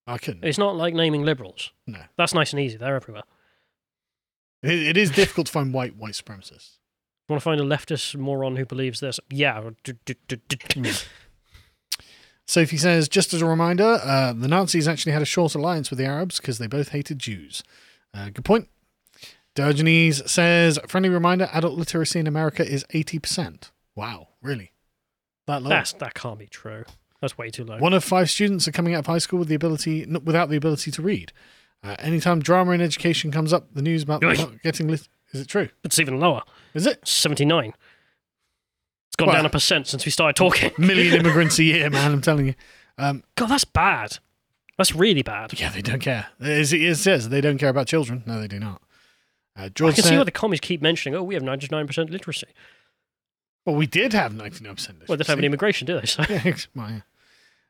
I couldn't. it's not like naming liberals. No, That's nice and easy. They're everywhere. it, it is difficult to find white white supremacists. Want to find a leftist moron who believes this? Yeah. Sophie says, just as a reminder, uh, the Nazis actually had a short alliance with the Arabs because they both hated Jews. Uh, good point. Diogenes says, friendly reminder, adult literacy in America is 80%. Wow, really? That low? That's that can't be true. That's way too low. One of five students are coming out of high school with the ability, without the ability to read. Uh, anytime drama in education comes up, the news about not getting lit- is it true? It's even lower. Is it Seventy nine. It's gone Well- down a percent since we started talking. million immigrants a year, man? I'm telling you. Um, God, that's bad. That's really bad. yeah, they don't care. As it says, they don't care about children. No, they do not. Uh, I George can see why the commies keep mentioning, oh, we have 99% literacy. well, we did have 99%. Well, they don't have any immigration, do they? So Yeah, well, yeah.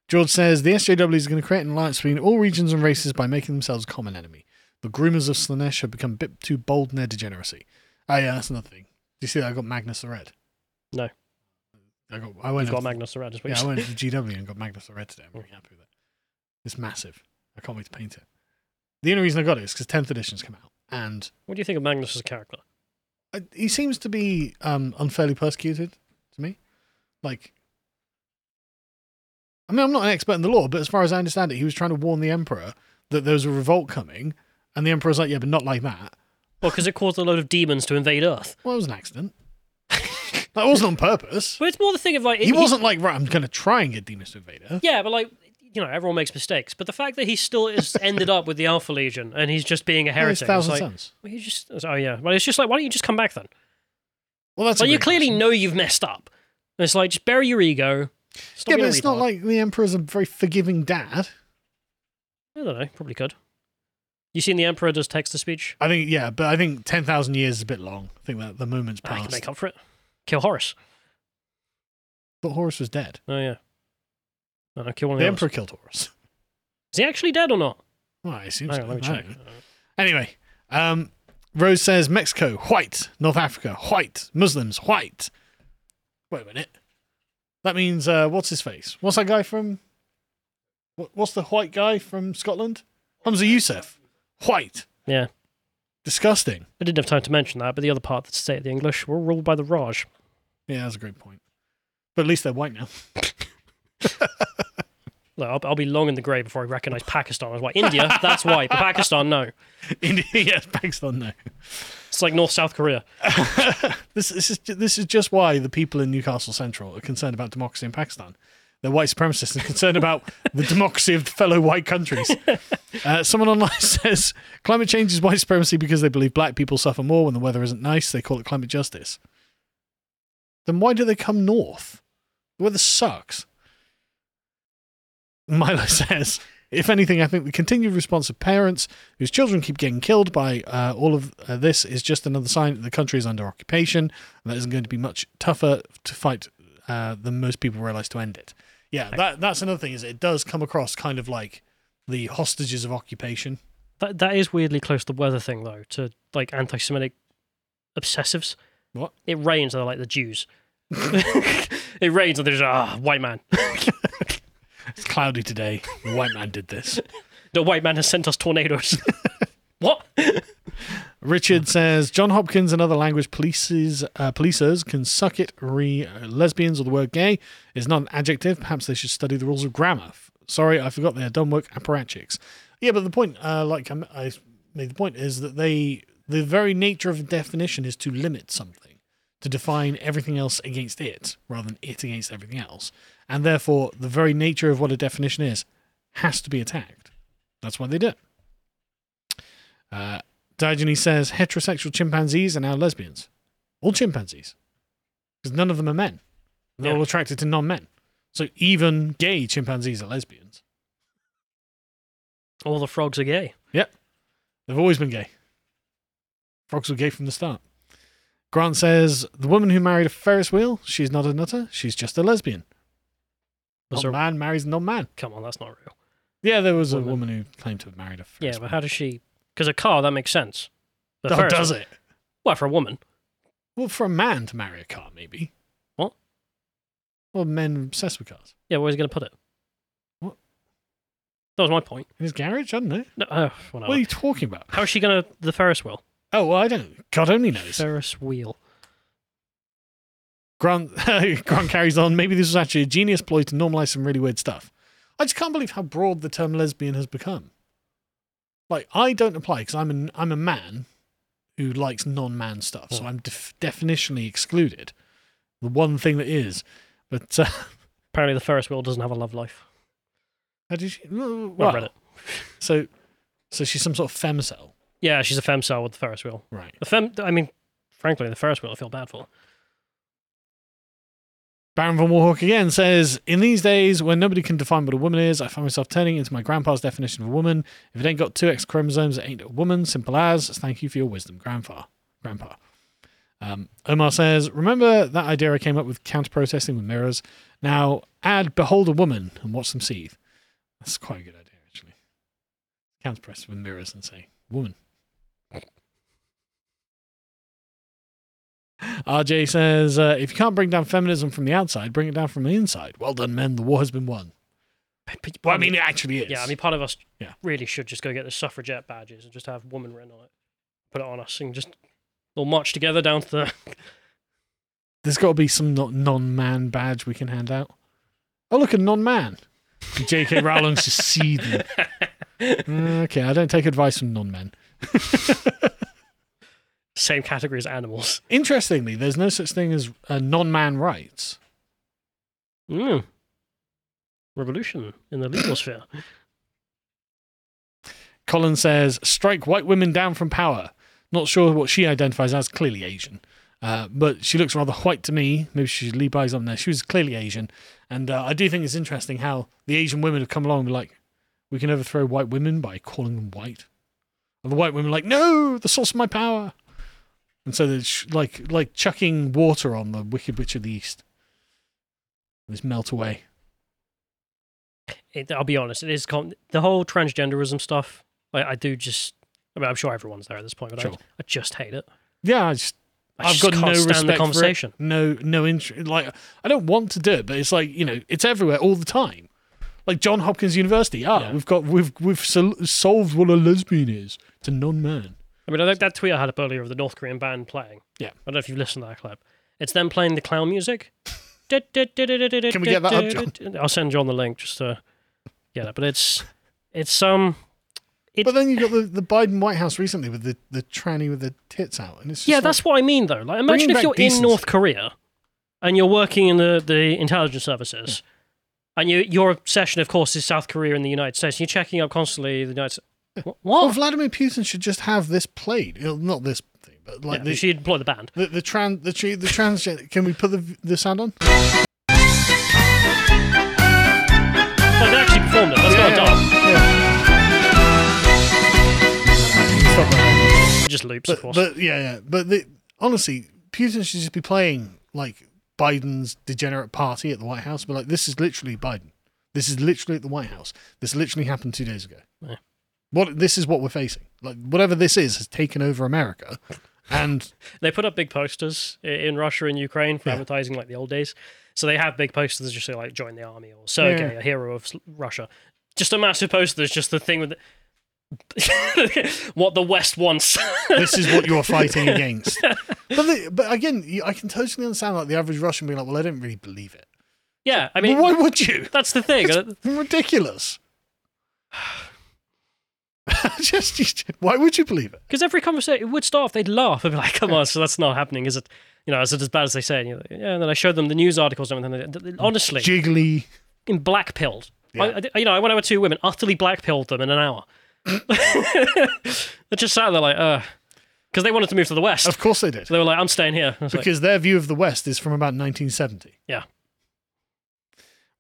George says the SJW is going to create an alliance between all regions and races by making themselves a common enemy. The groomers of Slaanesh have become a bit too bold in their degeneracy. Oh yeah, that's another thing. Do you see that I got Magnus the Red? No. I got. I went. you've got to- Magnus the Red as well. Yeah, I went to GW and got Magnus the Red today. I'm very happy with it. It's massive. I can't wait to paint it. The only reason I got it is because 10th edition's come out, and What do you think of Magnus as a character? uh, he seems to be um, unfairly persecuted to me. Like, I mean, I'm not an expert in the law, but as far as I understand it, he was trying to warn the emperor that there was a revolt coming, and the emperor's like, "Yeah, but not like that." Well, because it caused a load of demons to invade Earth. Well, it was an accident. That wasn't on purpose. But it's more the thing of like He wasn't like, "Right, I'm going to try and get demons to invade Earth." Yeah, but like you know, everyone makes mistakes. But the fact that he still is ended up with the Alpha Legion and he's just being a it's heretic. Thousand like, Sons. well, you just oh yeah, well it's just like why don't you just come back then? Well, that's a Like you great clearly question. know you've messed up. And it's like just bury your ego. Stop Yeah, being but a it's not retard. like the emperor's a very forgiving dad. I don't know. Probably could. You seen the Emperor does text to speech? I think, yeah, but I think 10,000 years is a bit long. I think that the moment's I can passed. make up for it. Kill Horus. But Horus was dead. Oh yeah. I don't kill one of The the emperor others. killed Horus. Is he actually dead or not? Well, I assume Hang on, let me check. Anyway, um, Rose says Mexico, white. North Africa, white. Muslims, white. Wait a minute. That means, uh, what's his face? What's that guy from. What, what's the white guy from Scotland? Humza Yousaf. White. Yeah. Disgusting. I didn't have time to mention that, but the other part that state the English were ruled by the Raj. Yeah, that's a great point. But at least they're white now. Look, I'll, I'll be long in the grave before I recognise Pakistan as white. India, that's white, but Pakistan, no. India, yes, Pakistan, no. It's like North South Korea. This, this is this is just why the people in Newcastle Central are concerned about democracy in Pakistan. They're white supremacists and concerned about the democracy of fellow white countries. Uh, someone online says climate change is white supremacy because they believe black people suffer more when the weather isn't nice. They call it climate justice. Then why do they come north? The weather sucks. Milo says, if anything, I think the continued response of parents whose children keep getting killed by uh, all of uh, this is just another sign that the country is under occupation and that isn't going to be much tougher to fight uh, than most people realize to end it. Yeah, that that's another thing. Is it does come across kind of like the hostages of occupation. That that is weirdly close to the weather thing though, to like anti-Semitic obsessives. What? It rains, and they're like the Jews. it rains, and there's ah white man. It's cloudy today. The white man did this. The white man has sent us tornadoes. what? Richard says John Hopkins and other language polices, uh, policers can suck it. Re uh, lesbians or the word gay is not an adjective. Perhaps they should study the rules of grammar. Sorry, I forgot they are dumb work apparatchiks. Yeah, but the point, uh, like I made the point, is that they the very nature of a definition is to limit something, to define everything else against it, rather than it against everything else, and therefore the very nature of what a definition is has to be attacked. That's why they do it. Uh, Diogenes says heterosexual chimpanzees are now lesbians. All chimpanzees. Because none of them are men. They're Yeah. all attracted to non men. So even gay chimpanzees are lesbians. All the frogs are gay. Yep. They've always been gay. Frogs were gay from the start. Grant says the woman who married a Ferris wheel, she's not a nutter, she's just a lesbian. Was Non there- man marries non man. Come on, that's not real. Yeah, there was a Woman. woman who claimed to have married a Ferris wheel. Yeah, but wheel. how does she? Because a car that makes sense. The Oh, Ferris does wheel- it? Well, for a woman. Well, for a man to marry a car, maybe. What? Well, men are obsessed with cars. Yeah, where's he going to put it? What? That was my point. In his garage? I don't know. No, uh, whatever. What are you talking about? How is she going to the Ferris wheel? Oh, well, I don't. God only knows. Ferris wheel. Grant Grant carries on. Maybe this was actually a genius ploy to normalize some really weird stuff. I just can't believe how broad the term lesbian has become. Like I don't apply because I'm an I'm a man who likes non-man stuff, so I'm def- definitionally excluded. The one thing that is, but uh, Apparently, the Ferris wheel doesn't have a love life. how did she? Well, I read it. So, so she's some sort of femcell, Yeah, she's a femcell with the Ferris wheel. right? The fem, I mean, frankly, the Ferris wheel I feel bad for. Baron von Warhawk again says, In these days when nobody can define what a woman is, I find myself turning into my grandpa's definition of a woman. If it ain't got two X chromosomes, it ain't a woman. Simple as. Thank you for your wisdom, grandpa. Grandpa. Um, Omar says, Remember that idea I came up with counter protesting with mirrors? Now add behold a woman and watch them seethe. That's quite a good idea, actually. Counter press with mirrors and say, Woman. RJ says, uh, if you can't bring down feminism from the outside, bring it down from the inside. Well done, men. The war has been won. Well, I mean, it actually is. Yeah, I mean, part of us Yeah. really should just go get the suffragette badges and just have woman written on it. Put it on us and just all march together down to the. there's got to be some non-man badge we can hand out. Oh, look, a non-man. J.K. Rowling's just seething. Okay, I don't take advice from non-men. Same category as animals. Interestingly, there's no such thing as uh, non-man rights. Mm. Revolution in the legal sphere. Colin says, strike white women down from power. Not sure what she identifies as, clearly Asian. Uh, but she looks rather white to me. Maybe she's Lee Bai's on there. She was clearly Asian. And uh, I do think it's interesting how the Asian women have come along and be like, we can overthrow white women by calling them white. And the white women are like, no, the source of my power. And so they're sh- like, like chucking water on the Wicked Witch of the East. Just melt away. It, I'll be honest, it is com- the whole transgenderism stuff. I, I do just. I mean, I'm sure everyone's there at this point, but Sure. I, I just hate it. Yeah, I just I I've just got no stand respect the for it. conversation. No, no interest. Like I don't want to do it, but it's like you know, it's everywhere all the time. Like John Hopkins University. Ah, Yeah. we've got we've we've sol- solved what a lesbian is to non-man. I mean, I think that tweet I had up earlier of the North Korean band playing. Yeah. I don't know if you've listened to that clip. It's them playing the clown music. Can we get that up, John? I'll send John the link just to get it. But it's it's um It- but then you've got the, the Biden White House recently with the, the tranny with the tits out, and it's just yeah, like- that's what I mean though. Like imagine if you're decency. in North Korea and you're working in the the intelligence services. And you, your obsession, of course, is South Korea and the United States. And you're checking up constantly the United States. What? Well, Vladimir Putin should just have this played. Not this thing, but like yeah, the, should deploy the band. the the trans the the transgender. Can we put the the sound on? Well, they actually performed it. That's not a that. It just loops, of course. but yeah, yeah. But the, honestly, Putin should just be playing like Biden's degenerate party at the White House. But like, this is literally Biden. This is literally at the White House. This literally happened two days ago. Yeah. What this is what we're facing. Like whatever this is has taken over America, and They put up big posters in Russia and Ukraine for Yeah. advertising like the old days. So they have big posters that just say like "Join the army" or "Sergei, Yeah. a hero of Russia." Just a massive poster. That's just the thing with the what the West wants. this is what you're fighting against. But the, but again, I can totally understand like the average Russian being like, well, I don't really believe it. yeah, I mean, but why would you? that's the thing. It's ridiculous. just, just why would you believe it? Because every conversation it would start off, they'd laugh and be like, "Come on, so that's not happening, is it? You know, is it as bad as they say?" And like, yeah, and then I showed them the news articles and everything. They- they- Honestly, Jiggly. in black pilled. Yeah. I, you know, I went over two women, utterly black pilled them in an hour. they just sat there like, uh, because they wanted to move to the west. Of course they did. So they were like, I'm staying here. Was like, Because their view of the West is from about 1970. yeah.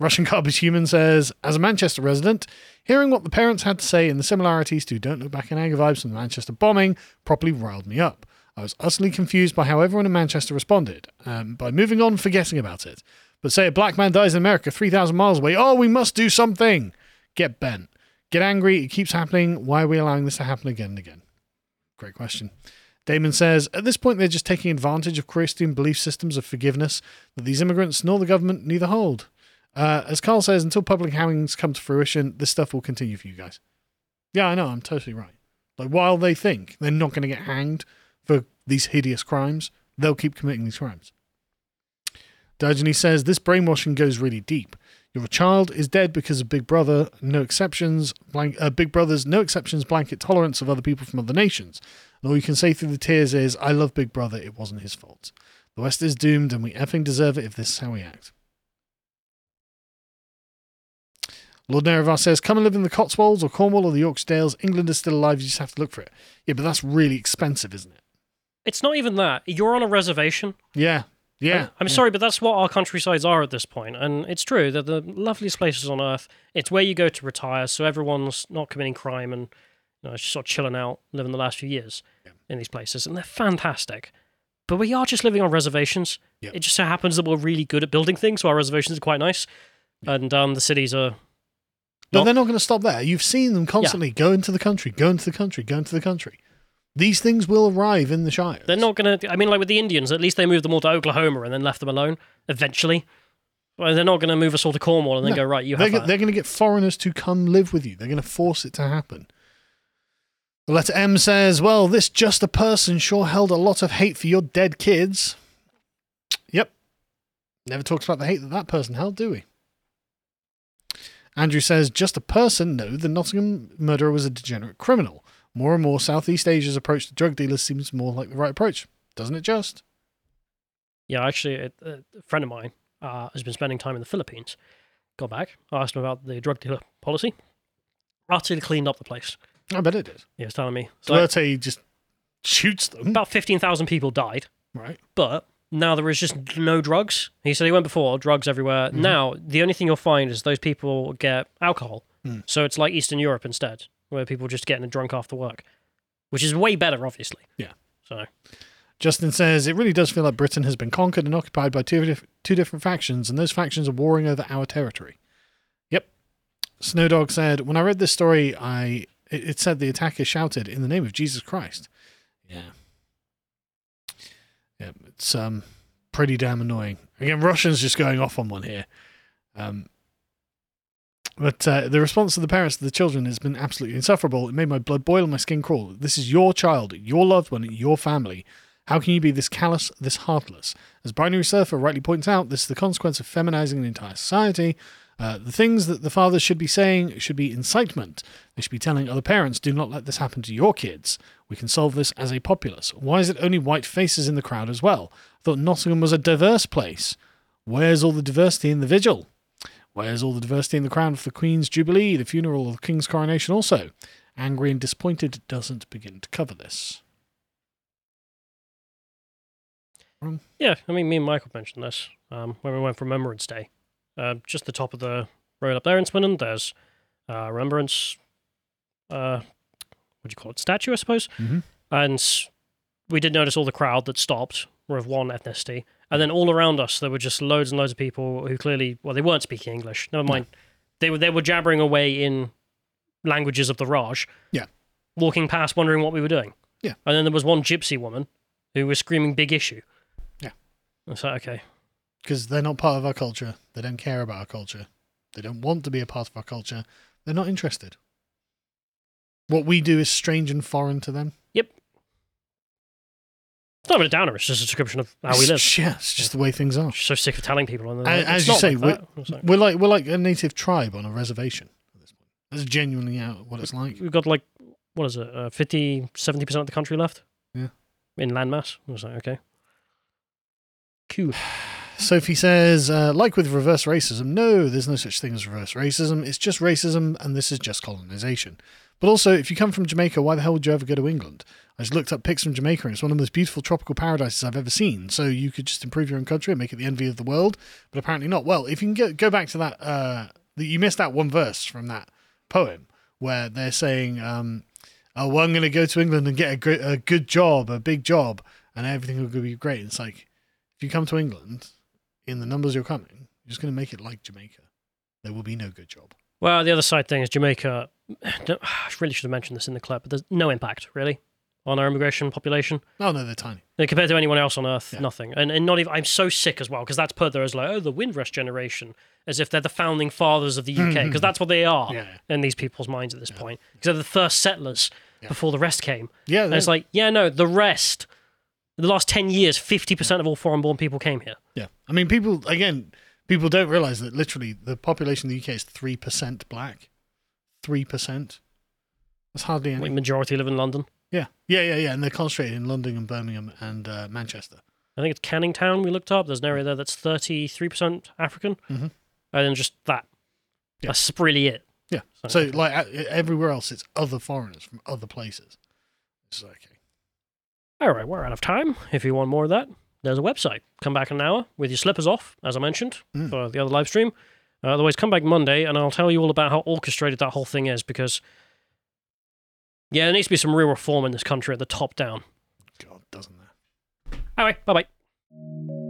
Russian Garbage Human says, as a Manchester resident, hearing what the parents had to say and the similarities to Don't Look Back in Anger vibes from the Manchester bombing properly riled me up. I was utterly confused by how everyone in Manchester responded, um, by moving on, forgetting about it. But say a black man dies in America 3,000 miles away, oh, we must do something. Get bent. Get angry. It keeps happening. Why are we allowing this to happen again and again? Great question. Damon says, at this point, they're just taking advantage of Christian belief systems of forgiveness that these immigrants nor the government neither hold. Uh, as Carl says, until public hangings come to fruition, this stuff will continue for you guys. Yeah, I know. I'm totally right. Like, while they think they're not going to get hanged for these hideous crimes, they'll keep committing these crimes. Diogenes says this brainwashing goes really deep. Your child is dead because of Big Brother, no exceptions. Blank, uh, Big Brother's no exceptions blanket tolerance of other people from other nations. And all you can say through the tears is, "I love Big Brother. It wasn't his fault. The West is doomed, and we effing deserve it if this is how we act." Lord Nerevar says, "Come and live in the Cotswolds or Cornwall or the Yorkshire Dales. England is still alive. You just have to look for it." Yeah, but that's really expensive, isn't it? It's not even that. You're on a reservation. Yeah, yeah. I'm, I'm yeah. sorry, but that's what our countrysides are at this point. and it's true. They're the loveliest places on earth. It's where you go to retire, so everyone's not committing crime and you know, just sort of chilling out, living the last few years in these places, and they're fantastic. But we are just living on reservations. Yeah. It just so happens that we're really good at building things, so our reservations are quite nice, and um, the cities are. But not- they're not going to stop there. You've seen them constantly go into the country, go into the country, go into the country. These things will arrive in the Shire. They're not going to. I mean, like with the Indians, at least they moved them all to Oklahoma and then left them alone. Eventually, well, they're not going to move us all to Cornwall and then No. go right. You they're, have that. they're going to get foreigners to come live with you. They're going to force it to happen. The letter M says, Well, this just a person sure held a lot of hate for your dead kids. Yep. Never talks about the hate that that person held, do we? Andrew says, Just a person? No, the Nottingham murderer was a degenerate criminal. More and more, Southeast Asia's approach to drug dealers seems more like the right approach. Doesn't it just? Yeah, actually, a, a friend of mine uh, has been spending time in the Philippines. Got back, asked him about the drug dealer policy. Utterly cleaned up the place. I bet it did. He was telling me. So Duterte just shoots them. about 15,000 people died, Right. but now there is just no drugs. He said he went before, drugs everywhere. Now, the only thing you'll find is those people get alcohol. Mm. So it's like Eastern Europe instead, where people are just getting drunk after work, which is way better, obviously. Yeah. So, Justin says it really does feel like Britain has been conquered and occupied by two, dif- two different factions, and those factions are warring over our territory. Yep. Snowdog said, When I read this story, I it, it said the attacker shouted, In the name of Jesus Christ. Yeah. Yeah, it's um pretty damn annoying. Again, Russians just going off on one here. Um, but uh, the response of the parents to the children has been absolutely insufferable. It made my blood boil and my skin crawl. This is your child, your loved one, your family. How can you be this callous, this heartless? As Binary Surfer rightly points out, this is the consequence of feminizing an entire society. Uh, the things that the fathers should be saying should be incitement. They should be telling other parents, do not let this happen to your kids. We can solve this as a populace. Why is it only white faces in the crowd as well? I thought Nottingham was a diverse place. Where's all the diversity in the vigil? Where's all the diversity in the crown for the Queen's Jubilee, the funeral, or the King's coronation also? Angry and disappointed doesn't begin to cover this. yeah, I mean, me and Michael mentioned this um, when we went for Remembrance Day. Uh, just the top of the road up there in Swindon, there's uh, Remembrance, uh, what do you call it, statue, I suppose. Mhm. And we did notice all the crowd that stopped were of one ethnicity. And then all around us, there were just loads and loads of people who clearly, well, they weren't speaking English. Never mind. They were they were jabbering away in languages of the Raj. Yeah. Walking past, wondering what we were doing. Yeah. And then there was one gypsy woman who was screaming "big issue." Yeah. I was like, okay, Because they're not part of our culture. They don't care about our culture. They don't want to be a part of our culture. They're not interested. What we do is strange and foreign to them. Yep. It's not even a downer. It's just a description of how we live. Yeah, it's just the way things are. I'm so sick of telling people. And like, as "It's you say, like we're, that." Like, we're like we're like a native tribe on a reservation at this point. That's genuinely out what it's like. we've got like what is it, uh, 50, 70 percent of the country left. Yeah. In landmass. I was like, okay, cool. Sophie says, uh, like with reverse racism, no, there's no such thing as reverse racism. It's just racism, and this is just colonization. But also, if you come from Jamaica, why the hell would you ever go to England? I just looked up pics from Jamaica, and it's one of the most beautiful tropical paradises I've ever seen. So you could just improve your own country and make it the envy of the world, but apparently not. Well, if you can go, back to that, uh, you missed that one verse from that poem where they're saying, um, "Oh, well, I'm going to go to England and get a, gr- a good job, a big job, and everything will be great." It's like if you come to England in the numbers you're coming, you're just going to make it like Jamaica. There will be no good job. Well, the other side thing is Jamaica. I really should have mentioned this in the clip, but there's no impact really on our immigration population. Oh no, they're tiny. Uh, compared to anyone else on Earth, Yeah. nothing. And and not even. I'm so sick as well because that's put there as like, oh, the Windrush generation, as if they're the founding fathers of the UK, because that's what they are Mm-hmm. Yeah, in these people's minds at this point. Because they're the first settlers before the rest came. Yeah, And it's like, yeah, no, the rest. The last ten years, fifty percent of all foreign-born people came here. Yeah, I mean, people again, people don't realize that literally the population of the UK is three percent black. Three percent. That's hardly any. Like majority live in London. Yeah, yeah, yeah, yeah, and they're concentrated in London and Birmingham and uh, Manchester. I think it's Canning Town we looked up. There's an area there that's 33% African. Mhm. And then just that. Yeah. That's really it. Yeah. So- So, like everywhere else, it's other foreigners from other places. It's like, okay. All right, we're out of time. If you want more of that, there's a website. Come back in an hour with your slippers off, as I mentioned, Mm. for the other live stream. Uh, otherwise, come back Monday and I'll tell you all about how orchestrated that whole thing is because, yeah, there needs to be some real reform in this country at the top down. God, doesn't there? Anyway, bye bye.